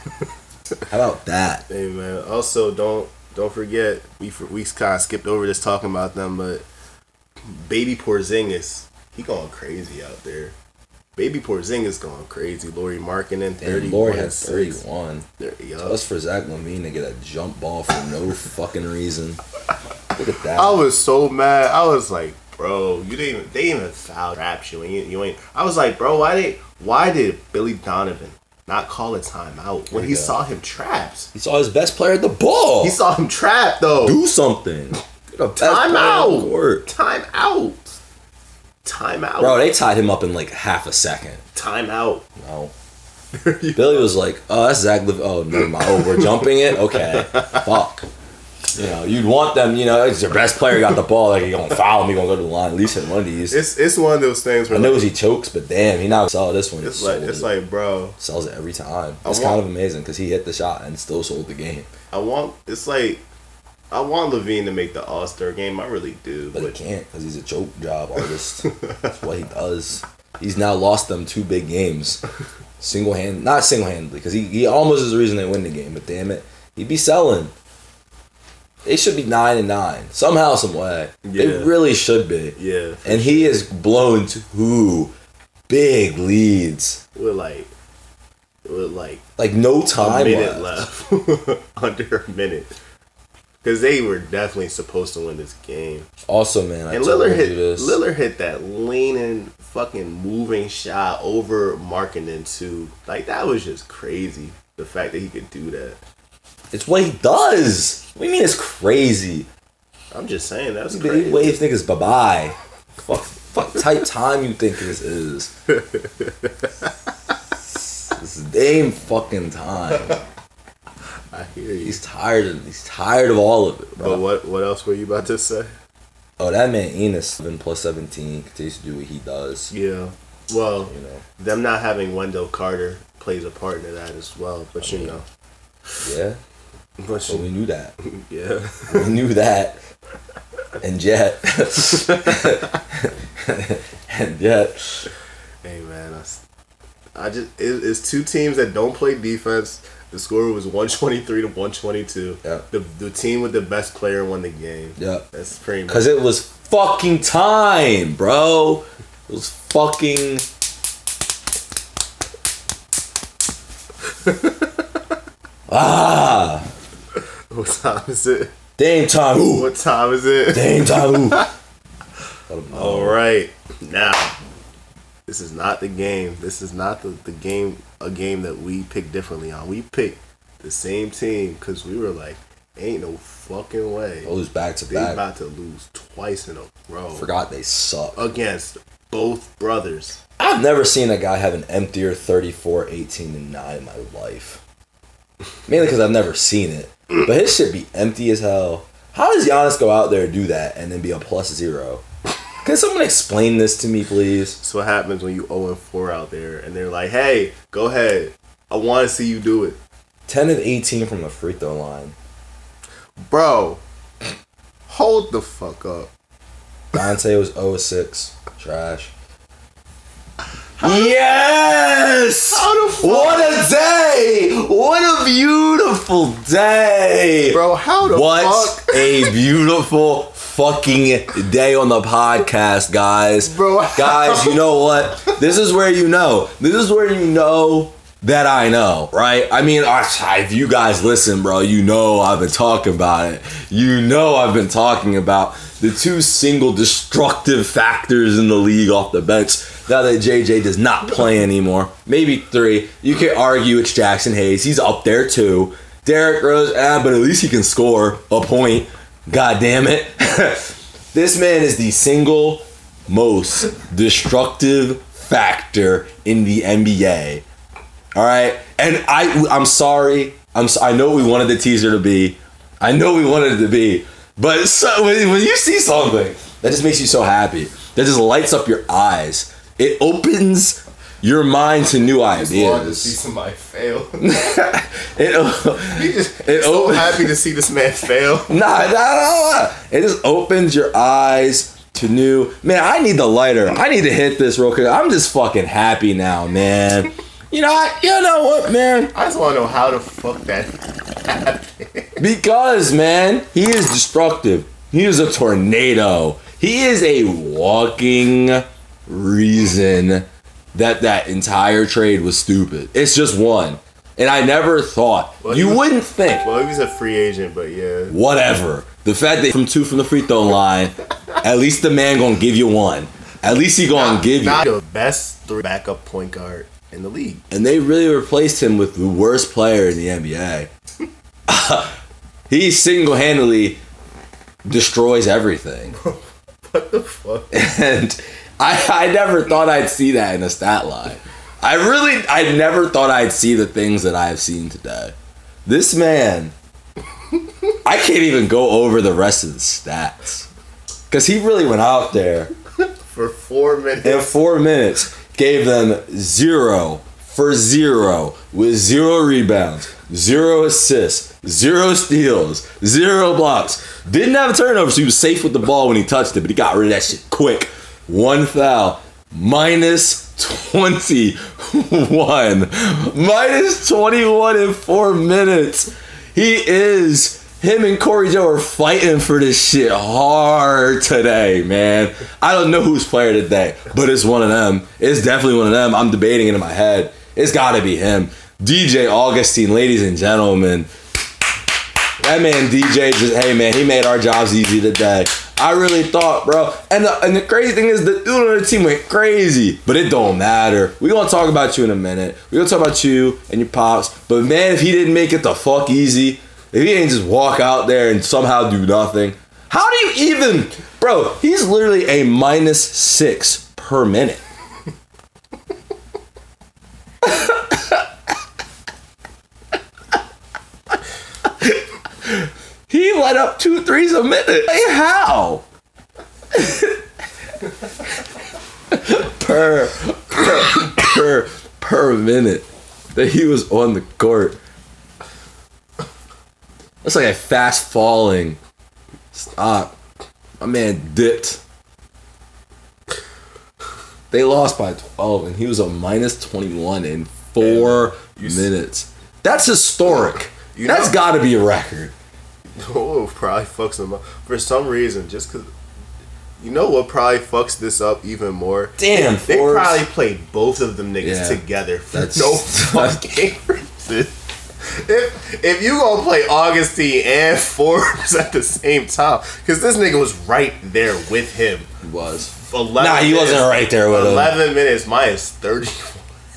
How about that? Hey man. Also, don't don't forget we we kind of skipped over this talking about them, but baby Porzingis, he going crazy out there. Baby Porzingis going crazy. Lauri Markkanen, thirty. Lauri had 31. There, yo. Us for Zach LaVine to get a jump ball for no fucking reason. Look at that. I was so mad. I was like, bro, you didn't even they didn't even foul trap you and you, you ain't I was like, bro, why did why did Billy Donovan not call a timeout when he Yeah. saw him trapped? he saw his best player at the ball. He saw him trapped though. Do something. Get a player Time out. Court. Time out. Time out. Bro, they tied him up in like half a second. Timeout. No. Billy was like, "Oh, that's Zach. Lev- oh, never mind. Oh, we're jumping it. Okay, fuck. You know, you'd want them. You know, it's your best player got the ball. Like, you gonna foul me? Gonna go to the line? At least hit one of these. It's it's one of those things I where know like, he chokes, but damn, he now saw this one. It's like it's it. like bro, sells it every time. It's want- kind of amazing because he hit the shot and still sold the game. I want it's like I want LaVine to make the All Star game. I really do, But but he can't because he's a choke job artist. That's what he does. He's now lost them two big games, single hand, not single handedly, because he, he almost is the reason they win the game. But damn it, he'd be selling. They should be nine and nine somehow, some way. Yeah. They really should be. yeah, And he has blown two big leads, with like with like like no time left. left, under a minute, because they were definitely supposed to win this game. Also, man, I And Lillard hit this. Lillard hit that leaning fucking moving shot over marking into like that was just crazy. The fact that he could do that. It's what he does. What do you mean it's crazy? I'm just saying that's He crazy. waves niggas bye bye. Fuck, fuck type time you think this is. this damn fucking time. I hear you. He's tired of he's tired of all of it, bro. But what what else were you about to say? oh, that man Enes seven plus seventeen continues to do what he does. Yeah. Well, You know. them not having Wendell Carter plays a part in that as well. But you mean, know, Yeah. but we knew that. yeah. We knew that. And yet, and Jet. Hey man, I just it, it's two teams that don't play defense. The score was one twenty three to one twenty two. Yeah. The the team with the best player won the game. Yeah. That's pretty. Cause it was fucking time, bro. It was fucking. ah, What time is it? Dame time. Ooh. What time is it? Dame time. All right, now this is not the game. This is not the, the game. A game that we picked differently on. We picked the same team because we were like, ain't no fucking way Those back to they back. about to lose twice in a row Forgot they suck. against both brothers. I've never seen a guy have an emptier 34, 18, and 9 in my life. Mainly because I've never seen it. But his shit be empty as hell. How does Giannis go out there and do that and then be a plus zero? Can someone explain this to me, please? That's what happens when you 0 and 4 out there, and they're like, "Hey, go ahead. I want to see you do it, 10 of 18 from the free throw line. bro." Hold the fuck up. Donte was 0 6. Trash. Yes! How the fuck, What a day! What a beautiful day! bro? How the fuck? What fuck, a beautiful fucking day on the podcast, guys. Bro, Guys, you know what? This is where you know. This is where you know that I know, right? I mean, if you guys listen, bro, you know I've been talking about it. You know I've been talking about the two single destructive factors in the league off the bench now that JJ does not play anymore. Maybe three. You could argue it's Jaxson Hayes. He's up there too. Derrick Rose, ah, but at least he can score a point. God damn it. this man is the single most destructive factor in the NBA. All right, and I I'm sorry. I'm I know we wanted the teaser to be. I know we wanted it to be, but so, when you see something that just makes you so happy, that just lights up your eyes, it opens your mind to new wanted to see ideas. somebody fail. It, he just It so happy to see this man fail. Nah, nah, nah, nah. It just opens your eyes to new. Man, I need the lighter. I need to hit this real quick. I'm just fucking happy now, man. You know, I, you know what, man? I just want to know how the fuck that happened. Because, man, he is destructive. He is a tornado. He is a walking reason that that entire trade was stupid. It's just one. And I never thought Well, you was- wouldn't think Well, he was a free agent, but yeah. whatever. The fact that from two from the free throw line, at least the man gonna give you one. At least he gonna give you. The best three backup point guard in the league. and they really replaced him with the worst player in the NBA. he single handedly destroys everything. What the fuck? And I, I never thought I'd see that in a stat line. I really, I never thought I'd see the things that I have seen today. This man, I can't even go over the rest of the stats. Because he really went out there For four minutes. in four minutes, gave them zero for zero with zero rebounds, zero assists, zero steals, zero blocks. Didn't have a turnover, so he was safe with the ball when he touched it, but he got rid of that shit quick. One foul, minus 21. Minus 21 in four minutes. He is. Him and Cory Joe are fighting for this shit hard today, man. I don't know who's player today, but it's one of them. It's definitely one of them. I'm debating it in my head. It's got to be him. DJ Augustin, ladies and gentlemen. That man DJ just hey man, he made our jobs easy today. I really thought, bro. And the, and the crazy thing is the dude on the team went crazy, but it don't matter. We gonna talk about you in a minute. We gonna talk about you and your pops. But man, if he didn't make it the fuck easy, if he didn't just walk out there and somehow do nothing, how do you even, bro? He's literally a minus six per minute. He let up two threes a minute. Like, how? per, per per per minute that he was on the court. That's like a fast falling. Stop. My man dipped. They lost by 12 and he was a minus 21 in four minutes. That's historic. You That's got to be a record. Oh, probably fucks them up for some reason. Just cause, you know what probably fucks this up even more. Damn, they, they probably played both of them niggas Yeah. together for That's- no fucking reason. If if you gonna play Augustin and Forbes at the same time, because this nigga was right there with him. He was. 11 Nah, he wasn't minutes- right there with him. Eleven minutes minus thirty.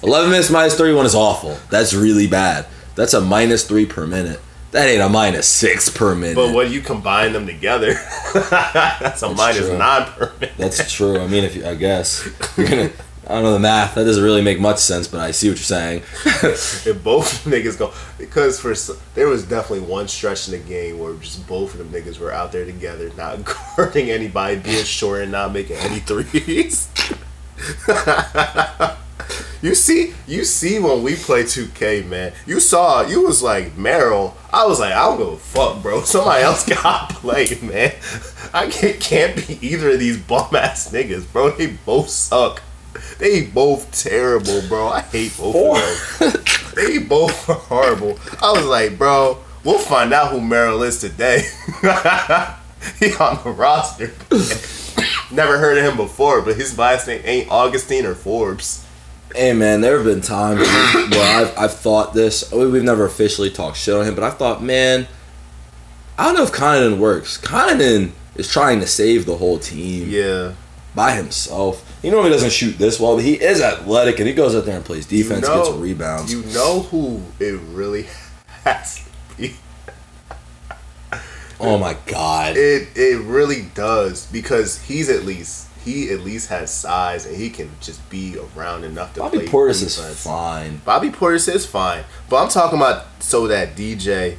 11 minutes minus 31 is awful. That's really bad. That's a minus three per minute. That ain't a minus six per minute. But when you combine them together, that's a minus true. nine per minute. That's true. I mean, if you, I guess you're gonna. I don't know the math. That doesn't really make much sense, but I see what you're saying. if both niggas go because for there was definitely one stretch in the game where just both of them niggas were out there together, not guarding anybody, being short and not making any threes. You see, you see when we play 2K, man. You saw, you was like Merrill. I was like, I don't give a fuck, bro. Somebody else got to play, man. I can't, can't be either of these bum ass niggas, bro. They both suck. They both terrible, bro. I hate both of them. They both are horrible. I was like, bro, we'll find out who Merrill is today. he on the roster. Never heard of him before, but his last name ain't Augustin or Forbes. Hey man, there have been times where I've, I've thought this. we- We've never officially talked shit on him, but I thought, man, I don't know if Connaughton works. Connaughton is trying to save the whole team Yeah. by himself. He normally doesn't shoot this well, but he is athletic and he goes out there and plays defense, You know- gets rebounds. You know who it really has to be? oh my god. It it really does because he's at least he at least has size and he can just be around enough to play. Bobby play Portis is fine. Bobby Portis is fine, but I'm talking about so that DJ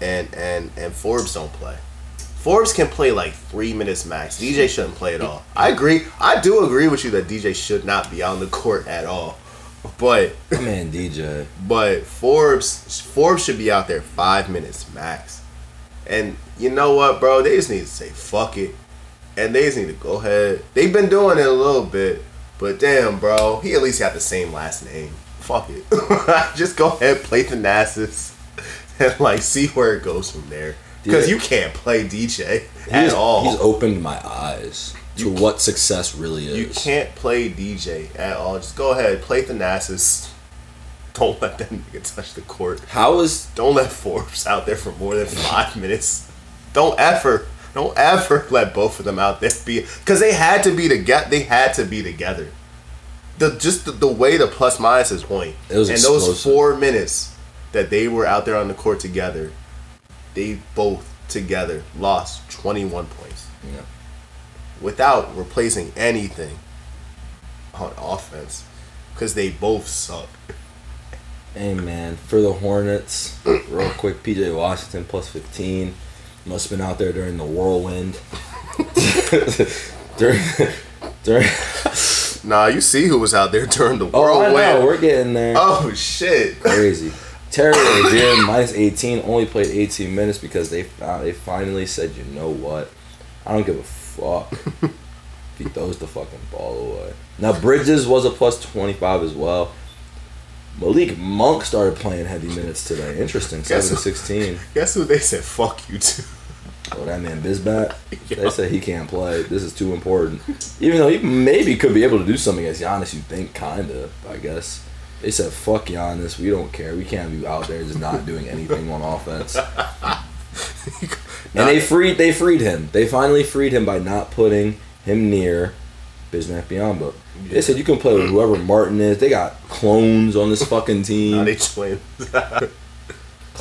and and and Forbes don't play. Forbes can play like three minutes max. DJ shouldn't play at all. I agree. I do agree with you that DJ should not be on the court at all. But man, DJ. but Forbes Forbes should be out there five minutes max. And you know what, bro? They just need to say fuck it, and they just need to go ahead. They've been doing it a little bit, but damn, bro, he at least got the same last name. Fuck it, just go ahead, play Thanasis, and like see where it goes from there. Because you can't play DJ at all. he's opened my eyes. to what success really is. You can't play DJ at all. Just go ahead, play Thanasis. Don't let that nigga touch the court. How is Don't let Forbes out there for more than five minutes. Don't ever, don't ever let both of them out there be because they had to be together. They had to be together. The just the, the way the plus minus is point, It was and those four minutes that they were out there on the court together, they both together lost twenty one points Yeah. without replacing anything on offense because they both suck. Hey man, for the Hornets, real quick, PJ Washington plus 15. Must have been out there during the whirlwind. during, during. Nah, you see who was out there during the Oh, whirlwind. know, we're getting there. Oh shit! Crazy. Terry Rozier minus 18 only played 18 minutes because they found, they finally said, you know what, I don't give a fuck. if he throws the fucking ball away. Now Bridges was a plus 25 as well. Malik Monk started playing heavy minutes today. Interesting. Guess 7 who- 16. Guess who they said fuck you to? Oh, that man Bismack. They said he can't play. This is too important. Even though he maybe could be able to do something against Giannis, you think, kinda. I guess they said fuck Giannis. We don't care. We can't be out there just not doing anything on offense. And they freed they freed him. They finally freed him by not putting him near Bismack Biyombo. They said you can play with whoever Martin is. They got clones on this fucking team. They twins.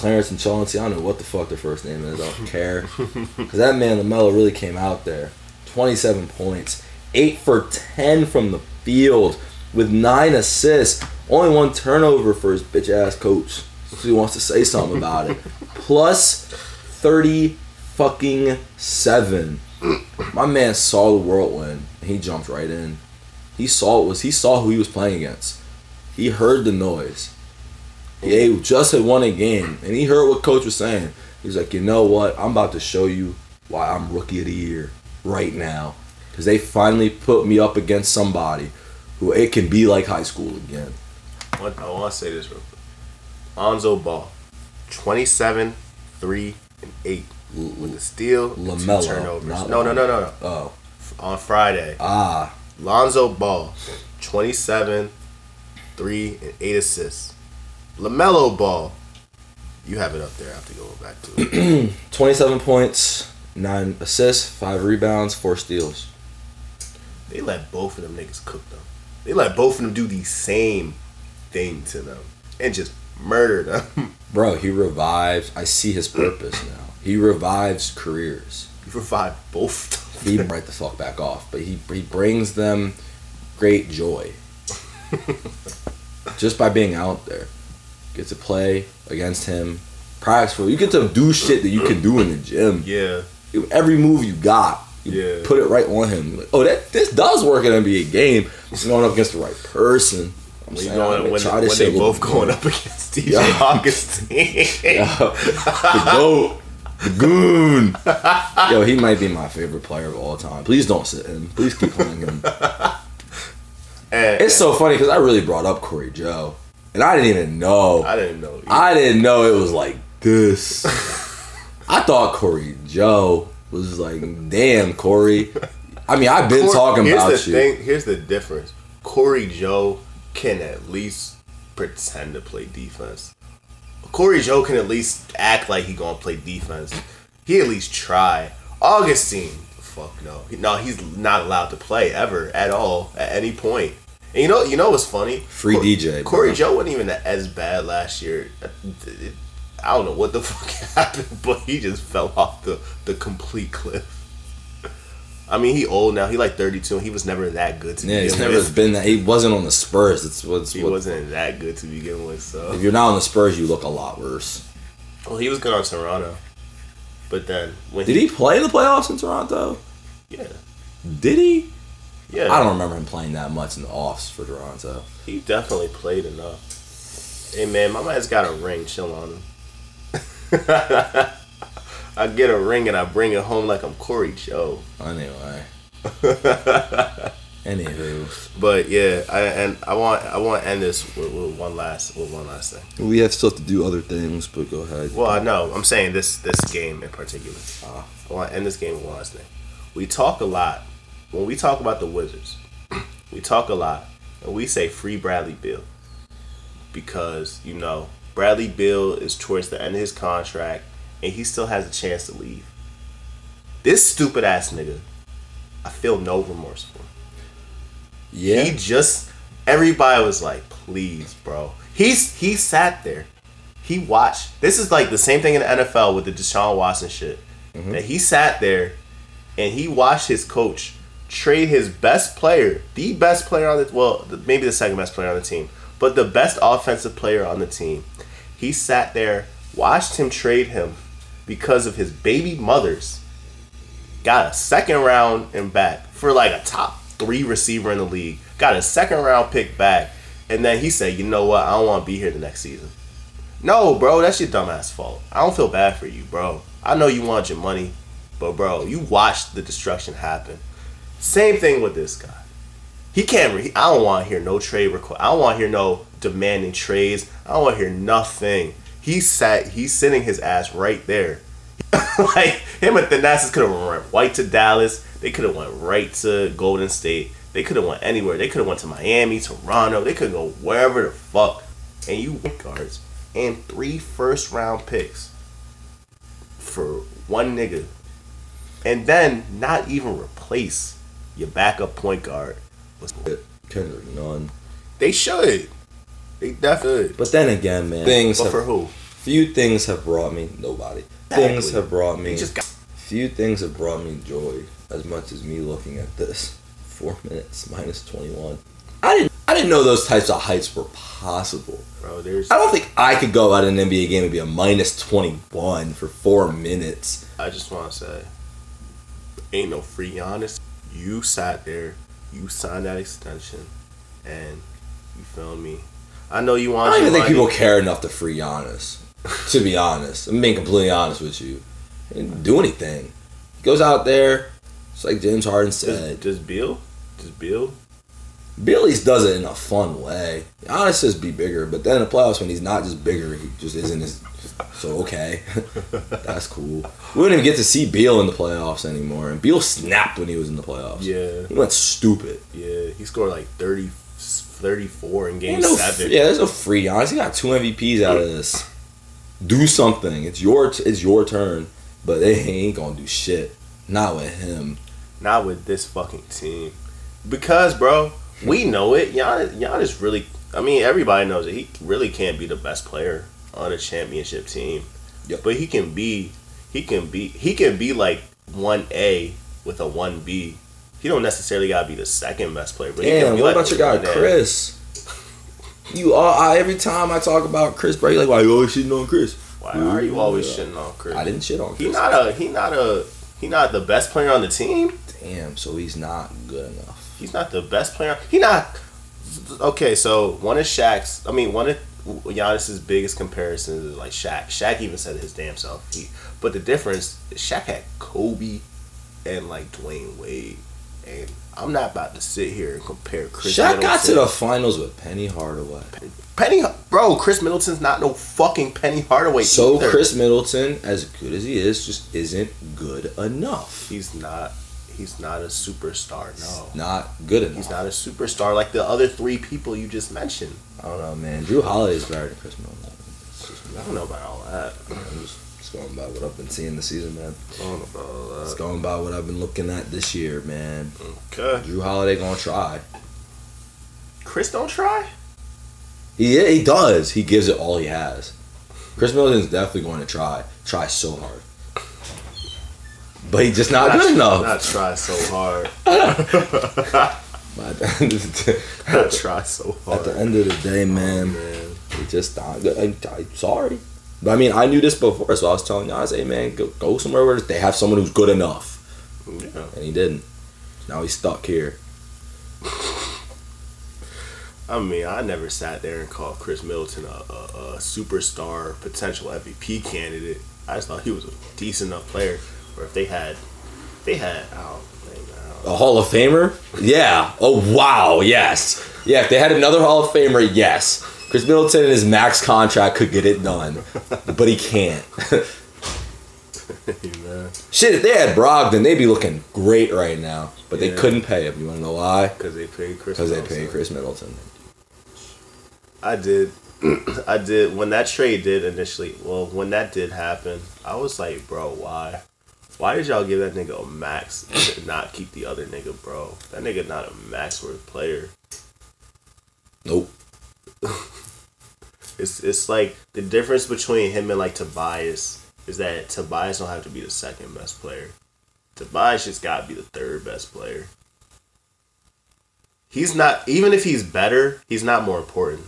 Clarence and Chauncey. I don't know what the fuck their first name is. I don't care. Because that man, LaMelo, really came out there. 27 points. 8 for 10 from the field with 9 assists. Only one turnover for his bitch ass coach. So he wants to say something about it. Plus 30 fucking 7. My man saw the whirlwind and he jumped right in. He saw it was he saw who he was playing against. He heard the noise. They just had won a game, and he heard what coach was saying. He's like, you know what? I'm about to show you why I'm rookie of the year right now, because they finally put me up against somebody who it can be like high school again. What- I want to say this real quick. Lonzo Ball, 27, 3, and 8 with a steal, and two turnovers. No, no, no, no, no. Oh, On Friday, ah, Lonzo Ball, 27, 3, and 8 assists. LaMelo Ball, you have it up there. I have to go back to it. 27 points, nine assists, five rebounds, four steals. they let both of them niggas cook them. They let both of them do the same thing to them and just murder them. Bro, he revives. I see his purpose now. He revives careers. He revive both of he them. right the fuck back off. But he he brings them great joy just by being out there. Get to play against him, practice for. You get to do shit that you can do in the gym. Yeah. Every move you got, you Yeah. put it right on him. Like, oh, that this does work in an NBA game. Just going up against the right person. I'm When, saying, going, when, try when this they both going up against DJ Yeah. Augustin. the goat, the goon. Yo, he might be my favorite player of all time. Please don't sit him. Please keep playing him. And, eh, It's eh. so funny because I really brought up Cory Joe, and I didn't even know. I didn't know. I didn't know it was like this. I thought Cory Joe was like, damn, Cory. I mean, I've been Cor- talking here's about the you. Thing, here's the difference. Cory Joe can at least pretend to play defense. Cory Joe can at least act like he gonna play defense. He at least try. Augustin, fuck no. No, he's not allowed to play ever at all at any point. And you know, you know what's funny? Free DJ, bro. Cory Joe wasn't even as bad last year. I don't know what the fuck happened, but he just fell off the the complete cliff. I mean, he old now. He like thirty two. He was never that good to Yeah, he's never with. been that. He wasn't on the Spurs. It's what's He what, wasn't that good to begin with. So If you're not on the Spurs, you look a lot worse. well, he was good on Toronto, but then when Did he play in the playoffs in Toronto? Yeah, Did he? Yeah. I don't remember him playing that much in the offs for Toronto. He definitely played enough. Hey man, my man's got a ring. Chill on him. I get a ring and I bring it home like I'm Cory Joe. Anyway. Anywho, But yeah, I and I want I want to end this with, with one last with one last thing. we have still to do other things, but go ahead. Well, I know I'm saying this this game in particular. Uh, I want to end this game with one last thing. We talk a lot when we talk about the Wizards, we talk a lot and we say free Bradley Beal because you know Bradley Beal is towards the end of his contract and he still has a chance to leave. This stupid ass nigga, I feel no remorse for. Yeah. He just everybody was like, please, bro. He's he sat there. He watched. This is like the same thing in the NFL with the Deshaun Watson shit. Mm-hmm. That he sat there and he watched his coach trade his best player, the best player on the well, maybe the second best player on the team, but the best offensive player on the team. He sat there, watched him trade him because of his baby mothers. Got a second round and back for like a top three receiver in the league. Got a second round pick back, and then he said, "You know what? I don't want to be here the next season." No, bro, that's your dumbass fault. I don't feel bad for you, bro. I know you want your money, but bro, you watched the destruction happen. Same thing with this guy. He can't. Re- I don't want to hear no trade request. I don't want to hear no demanding trades. I don't want to hear nothing. He sat. He's sitting his ass right there. like him and Thanasis could have went right to Dallas. They could have went right to Golden State. They could have went anywhere. They could have went to Miami, Toronto. They could go wherever the fuck. And you guards and three first round picks for one nigga, and then not even replace your backup point guard. Was Kendrick Nunn. they should. They definitely. But then again, man, things But have, for who? few things have brought me nobody. Things have brought me just got. few things have brought me joy as much as me looking at this. Four minutes minus twenty one. I didn't I didn't know those types of heights were possible. Bro, there's. I don't think I could go out in an NBA game and be a minus twenty one for four minutes. I just want to say, ain't no free Giannis. You sat there, you signed that extension, and you feel me. I know you want. To. I don't even think people care enough to free Giannis. to be honest, I'm being completely honest with you. He didn't do anything. He goes out there. It's like James Harden said. Just, just Bill, just Bill. Billy's does it in a fun way. Giannis says be bigger, but then in the playoffs when he's not just bigger, he just isn't as so okay. That's cool. We wouldn't even get to see Beal in the playoffs anymore. And Beal snapped when he was in the playoffs. Yeah, He went stupid. yeah. He scored like 30, 34 in game no, seven. yeah, there's no free Giannis. He got two MVPs out of this. Do something. It's your t- it's your turn, but they ain't gonna do shit. Not with him. Not with this fucking team. Because, bro, we know it. Giannis, Giannis really. I mean, everybody knows it. He really can't be the best player on a championship team. Yep. But he can be. He can be. He can be like one A with a one B. He don't necessarily gotta be the second best player. But he can Damn, what like about your guy 1A. Khris? You all I, every time I talk about Khris, bro, you like, why you always shitting on Khris? Why are you always shitting on Khris? I didn't shit on He Khris. not a. He not a. He not the best player on the team. Damn, so he's not good enough. He's not the best player. He not. Okay, so one of Shaq's. I mean, one of Giannis's biggest comparison is like Shaq. Shaq even said his damn self. He, but the difference is Shaq had Kobe and like Dwyane Wade, and I'm not about to sit here and compare Khris. Shaq got to the finals with Penny Hardaway. Penny, bro. Khris Middleton's not no fucking Penny Hardaway. So either. Khris Middleton, as good as he is, just isn't good enough. he's not. He's not a superstar. No. Not good enough. He's not a superstar like the other three people you just mentioned. I don't know, man. Jrue Holiday is better than Khris Middleton. Just- I don't know about all that. I'm just, just going by what I've been seeing this season, man. I don't know about all It's that. going by what I've been looking at this year, man. Okay. Jrue Holiday gonna try. Khris don't try. He he does. He gives it all he has. Khris Middleton's definitely going to try. Try so hard. But he's just not good enough. Not try so hard. At the end of the day, Not try so hard. at the end of the day, oh, man, man. he just not good. I'm, I'm sorry. But I mean, I knew this before, so I was telling y'all, I say, man, go, go somewhere where they have someone who's good enough. Yeah. And he didn't. Now he's stuck here. I mean, I never sat there and called Khris Middleton a, a, a superstar potential MVP candidate. I just thought he was a decent enough player. Or if they had, they had, I don't think, A Hall of Famer? Yeah. Oh, wow. Yes. Yeah, if they had another Hall of Famer, yes. Khris Middleton and his max contract could get it done. But he can't. Shit, if they had Brogdon, they'd be looking great right now. But they couldn't pay him. You want to know why? Because they paid Khris. Because they paid Khris Middleton. I did. I did when that trade did initially. Well, when that did happen, I was like, bro, why? Why did y'all give that nigga a max and not keep the other nigga, bro? That nigga not a max worth player. Nope. It's it's like the difference between him and like Tobias is that Tobias don't have to be the second best player. Tobias just gotta be the third best player. He's not even if he's better, he's not more important.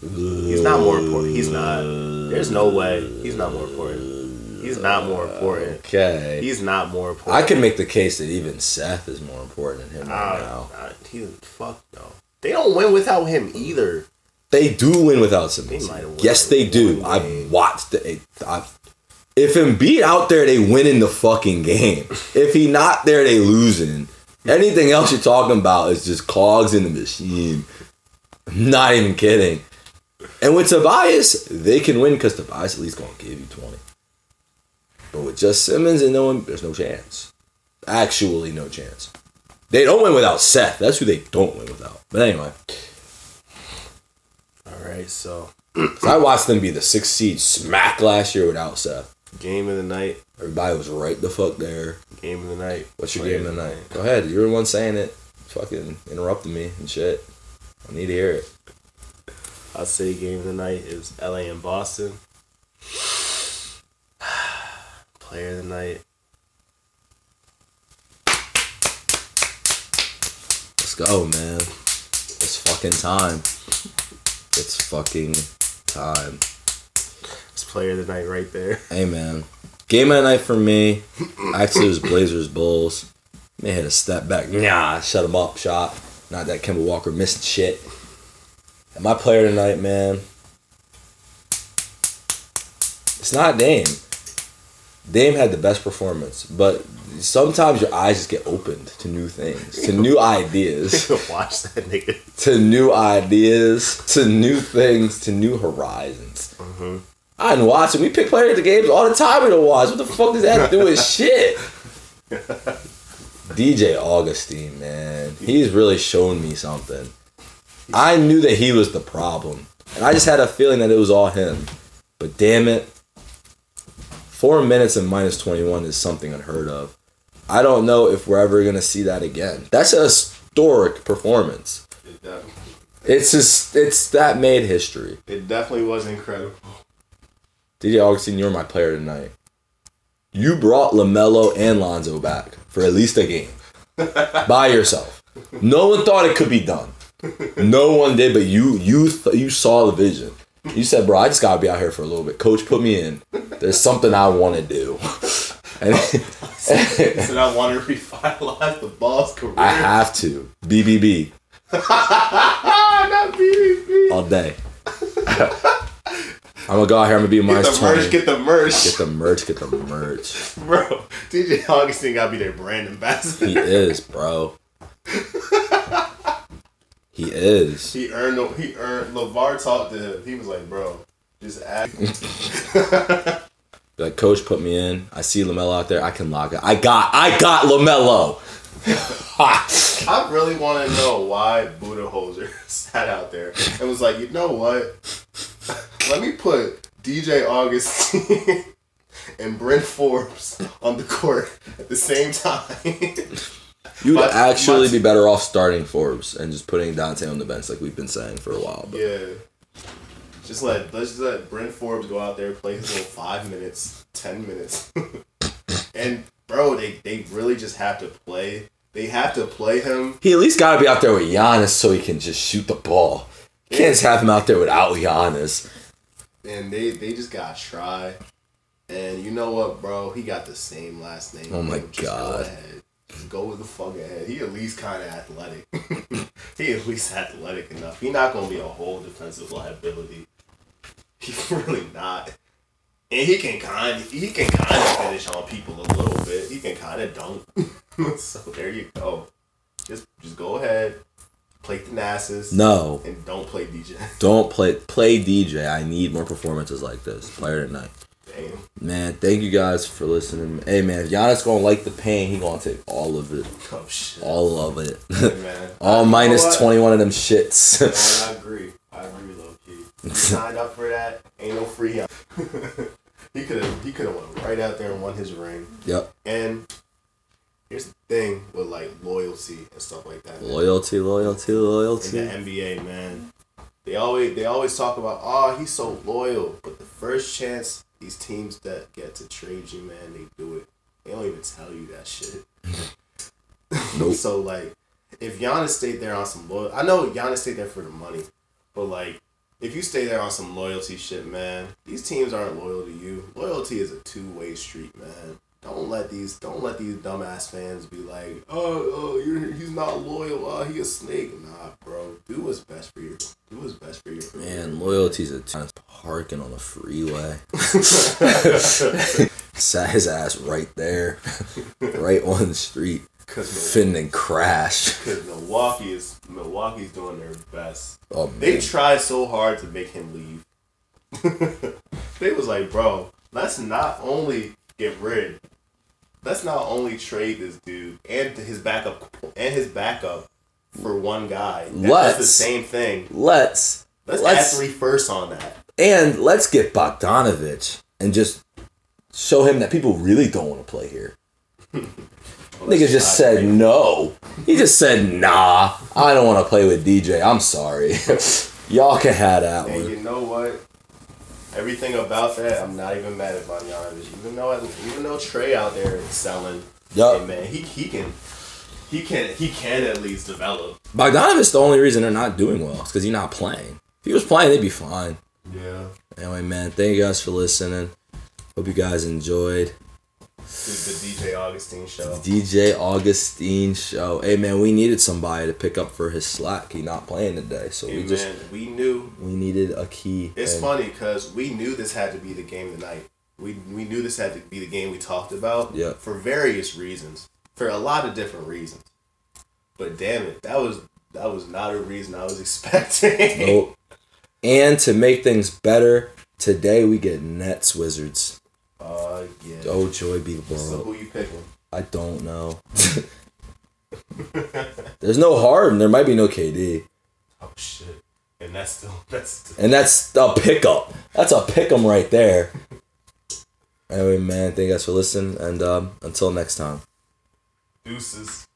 He's not more important. He's not. There's no way. He's not more important. He's not more important. Okay. He's not more important. I can make the case that even Seth is more important than him right now. Ah, nah, he fuck no. They don't win without him either. They do win without Simmons. They might have Yes, they do. I've watched it. I've, if Embiid out there, they win in the fucking game. If he not there, they losing. Anything else you're talking about is just cogs in the machine. I'm not even kidding. And with Tobias, they can win because Tobias at least gonna give you 20. But with just Simmons and no one, there's no chance. Actually, no chance. They don't win without Seth. That's who they don't win without. But anyway. All right, so. I watched them be the sixth seed smack last year without Seth. game of the night. Everybody was right the fuck there. Game of the night. What's your Player game of the night? Go ahead. You're the one saying it. Fucking interrupting me and shit. I need to hear it. I'll say game of the night is LA and Boston. Player of the night. Let's go, man. It's fucking time. It's fucking time. It's player of the night right there. Hey, man. Game of the night for me. Actually, it was Blazers Bulls. May hit a step back. Nah, shut him up shot. Not that Kemba Walker missed shit. And my player tonight, man. It's not Dame. Dame had the best performance, but sometimes your eyes just get opened to new things, to new ideas, Watch that nigga. to new ideas, to new things, to new horizons. Mm-hmm. I didn't watch it. We pick players at the games all the time we don't watch. What the fuck does that have to do with shit? DJ Augustin, man. He's really shown me something. I knew that he was the problem. And I just had a feeling that it was all him. But damn it. Four minutes and minus 21 is something unheard of. I don't know if we're ever going to see that again. That's a historic performance. It, def- It's just, it's that made history. it definitely was incredible. DJ Augustin, you're my player tonight. You brought LaMelo and Lonzo back for at least a game by yourself. No one thought it could be done. No one did, but you you th- you saw the vision. You said, "Bro, I just gotta be out here for a little bit." Coach, put me in. There's something I want to do, and Said I want to revitalize the boss career. I have to. BBB not BBB. all day. I'm gonna go out here. I'm gonna be Get minus the merch. Get the merch. Get the merch. Get the merch. Bro, DJ Augustin got to be their brand ambassador. He is, bro. He is. He earned. He earned. LaVar talked to him. He was like, "Bro, just act." Like, coach, put me in. I see LaMelo out there. I can lock it. I got. I got LaMelo. I really want to know why Budenholzer sat out there and was like, you know what? Let me put DJ Augustin and Bryn Forbes on the court at the same time. You would actually be better off starting Forbes and just putting Donte on the bench, like we've been saying for a while. But yeah. Just let let's just let Bryn Forbes go out there play his little five minutes, ten minutes, and bro, they they really just have to play. They have to play him he at least got to be out there with Giannis so he can just shoot the ball. Can't just have him out there without Giannis. and they they just got to try. And you know what, bro? He got the same last name. Oh my God. Go go with the fuck ahead. He at least kind of athletic. he at least athletic enough. He not gonna be a whole defensive liability. He's really not. And he can kind he can kind of finish on people a little bit. He can kind of dunk. so there you go. Just just go ahead, play the Thanasis, No, and don't play DJ. don't play play DJ. I need more performances like this. Player tonight. Damn. Man, thank you guys for listening. Hey man, if Giannis gonna like the pain, he gonna take all of it. Oh shit. All of it. Hey, man. all know twenty one of them shits. No, I agree. I agree, low key. Signed up for that. Ain't no free out. he could have. He could have went right out there and won his ring. yep. And here's the thing with like loyalty and stuff like that. man. Loyalty, loyalty, in loyalty. the NBA, man. They always they always talk about oh he's so loyal, but the first chance these teams that get to trade you, man, they do it. They don't even tell you that shit. Nope. so like, if Giannis stayed there on some loyal, I know Giannis stayed there for the money, but like, if you stay there on some loyalty shit, man, these teams aren't loyal to you. Loyalty is a two way street, man. Don't let these don't let these dumbass fans be like, oh, oh, you're, he's not loyal. Oh, he a snake. Nah, bro. Do what's best for you. do what's best for you. Man, loyalty's a a t- parking on the freeway. Sat his ass right there, right on the street, Cause, finna crash. Cause Milwaukee is Milwaukee's doing their best. Oh They tried so hard to make him leave. they was like, bro, let's not only get rid, let's not only trade this dude and his backup and his backup for one guy. That's the Let's- the same thing. let's Let's, Let's- add three firsts on that. And let's get Bogdanovich and just show him that people really don't want to play here. Nigga just said make- no. He just said nah. I don't want to play with DJ. I'm sorry. Y'all can have that And one. you know what? Everything about that, I'm not even mad at Bogdanovich. Even though even though Trae out there is selling, hey man, he he can he can he can at least develop. Bogdanovich's the only reason they're not doing well. It's because he's not playing. If he was playing, they'd be fine. Yeah. Anyway, man, thank you guys for listening. Hope you guys enjoyed The, the DJ Augustin show. DJ Augustin show. Hey man, we needed somebody to pick up for his slack. He not playing today, so Hey, we just we knew we needed a key. it's and- funny because we knew this had to be the game tonight. We we knew this had to be the game we talked about. Yeah. For various reasons, for a lot of different reasons. But damn it, that was that was not a reason I was expecting. Nope. And to make things better, today we get Nets Wizards. Uh, yeah. Oh joy be the So who you picking? I don't know. There's no Harden. There might be no KD, Oh shit. And that's still that's still, and that's a pickup. That's a pick'em right there. Anyway, man, thank you guys for listening, and um, until next time. deuces.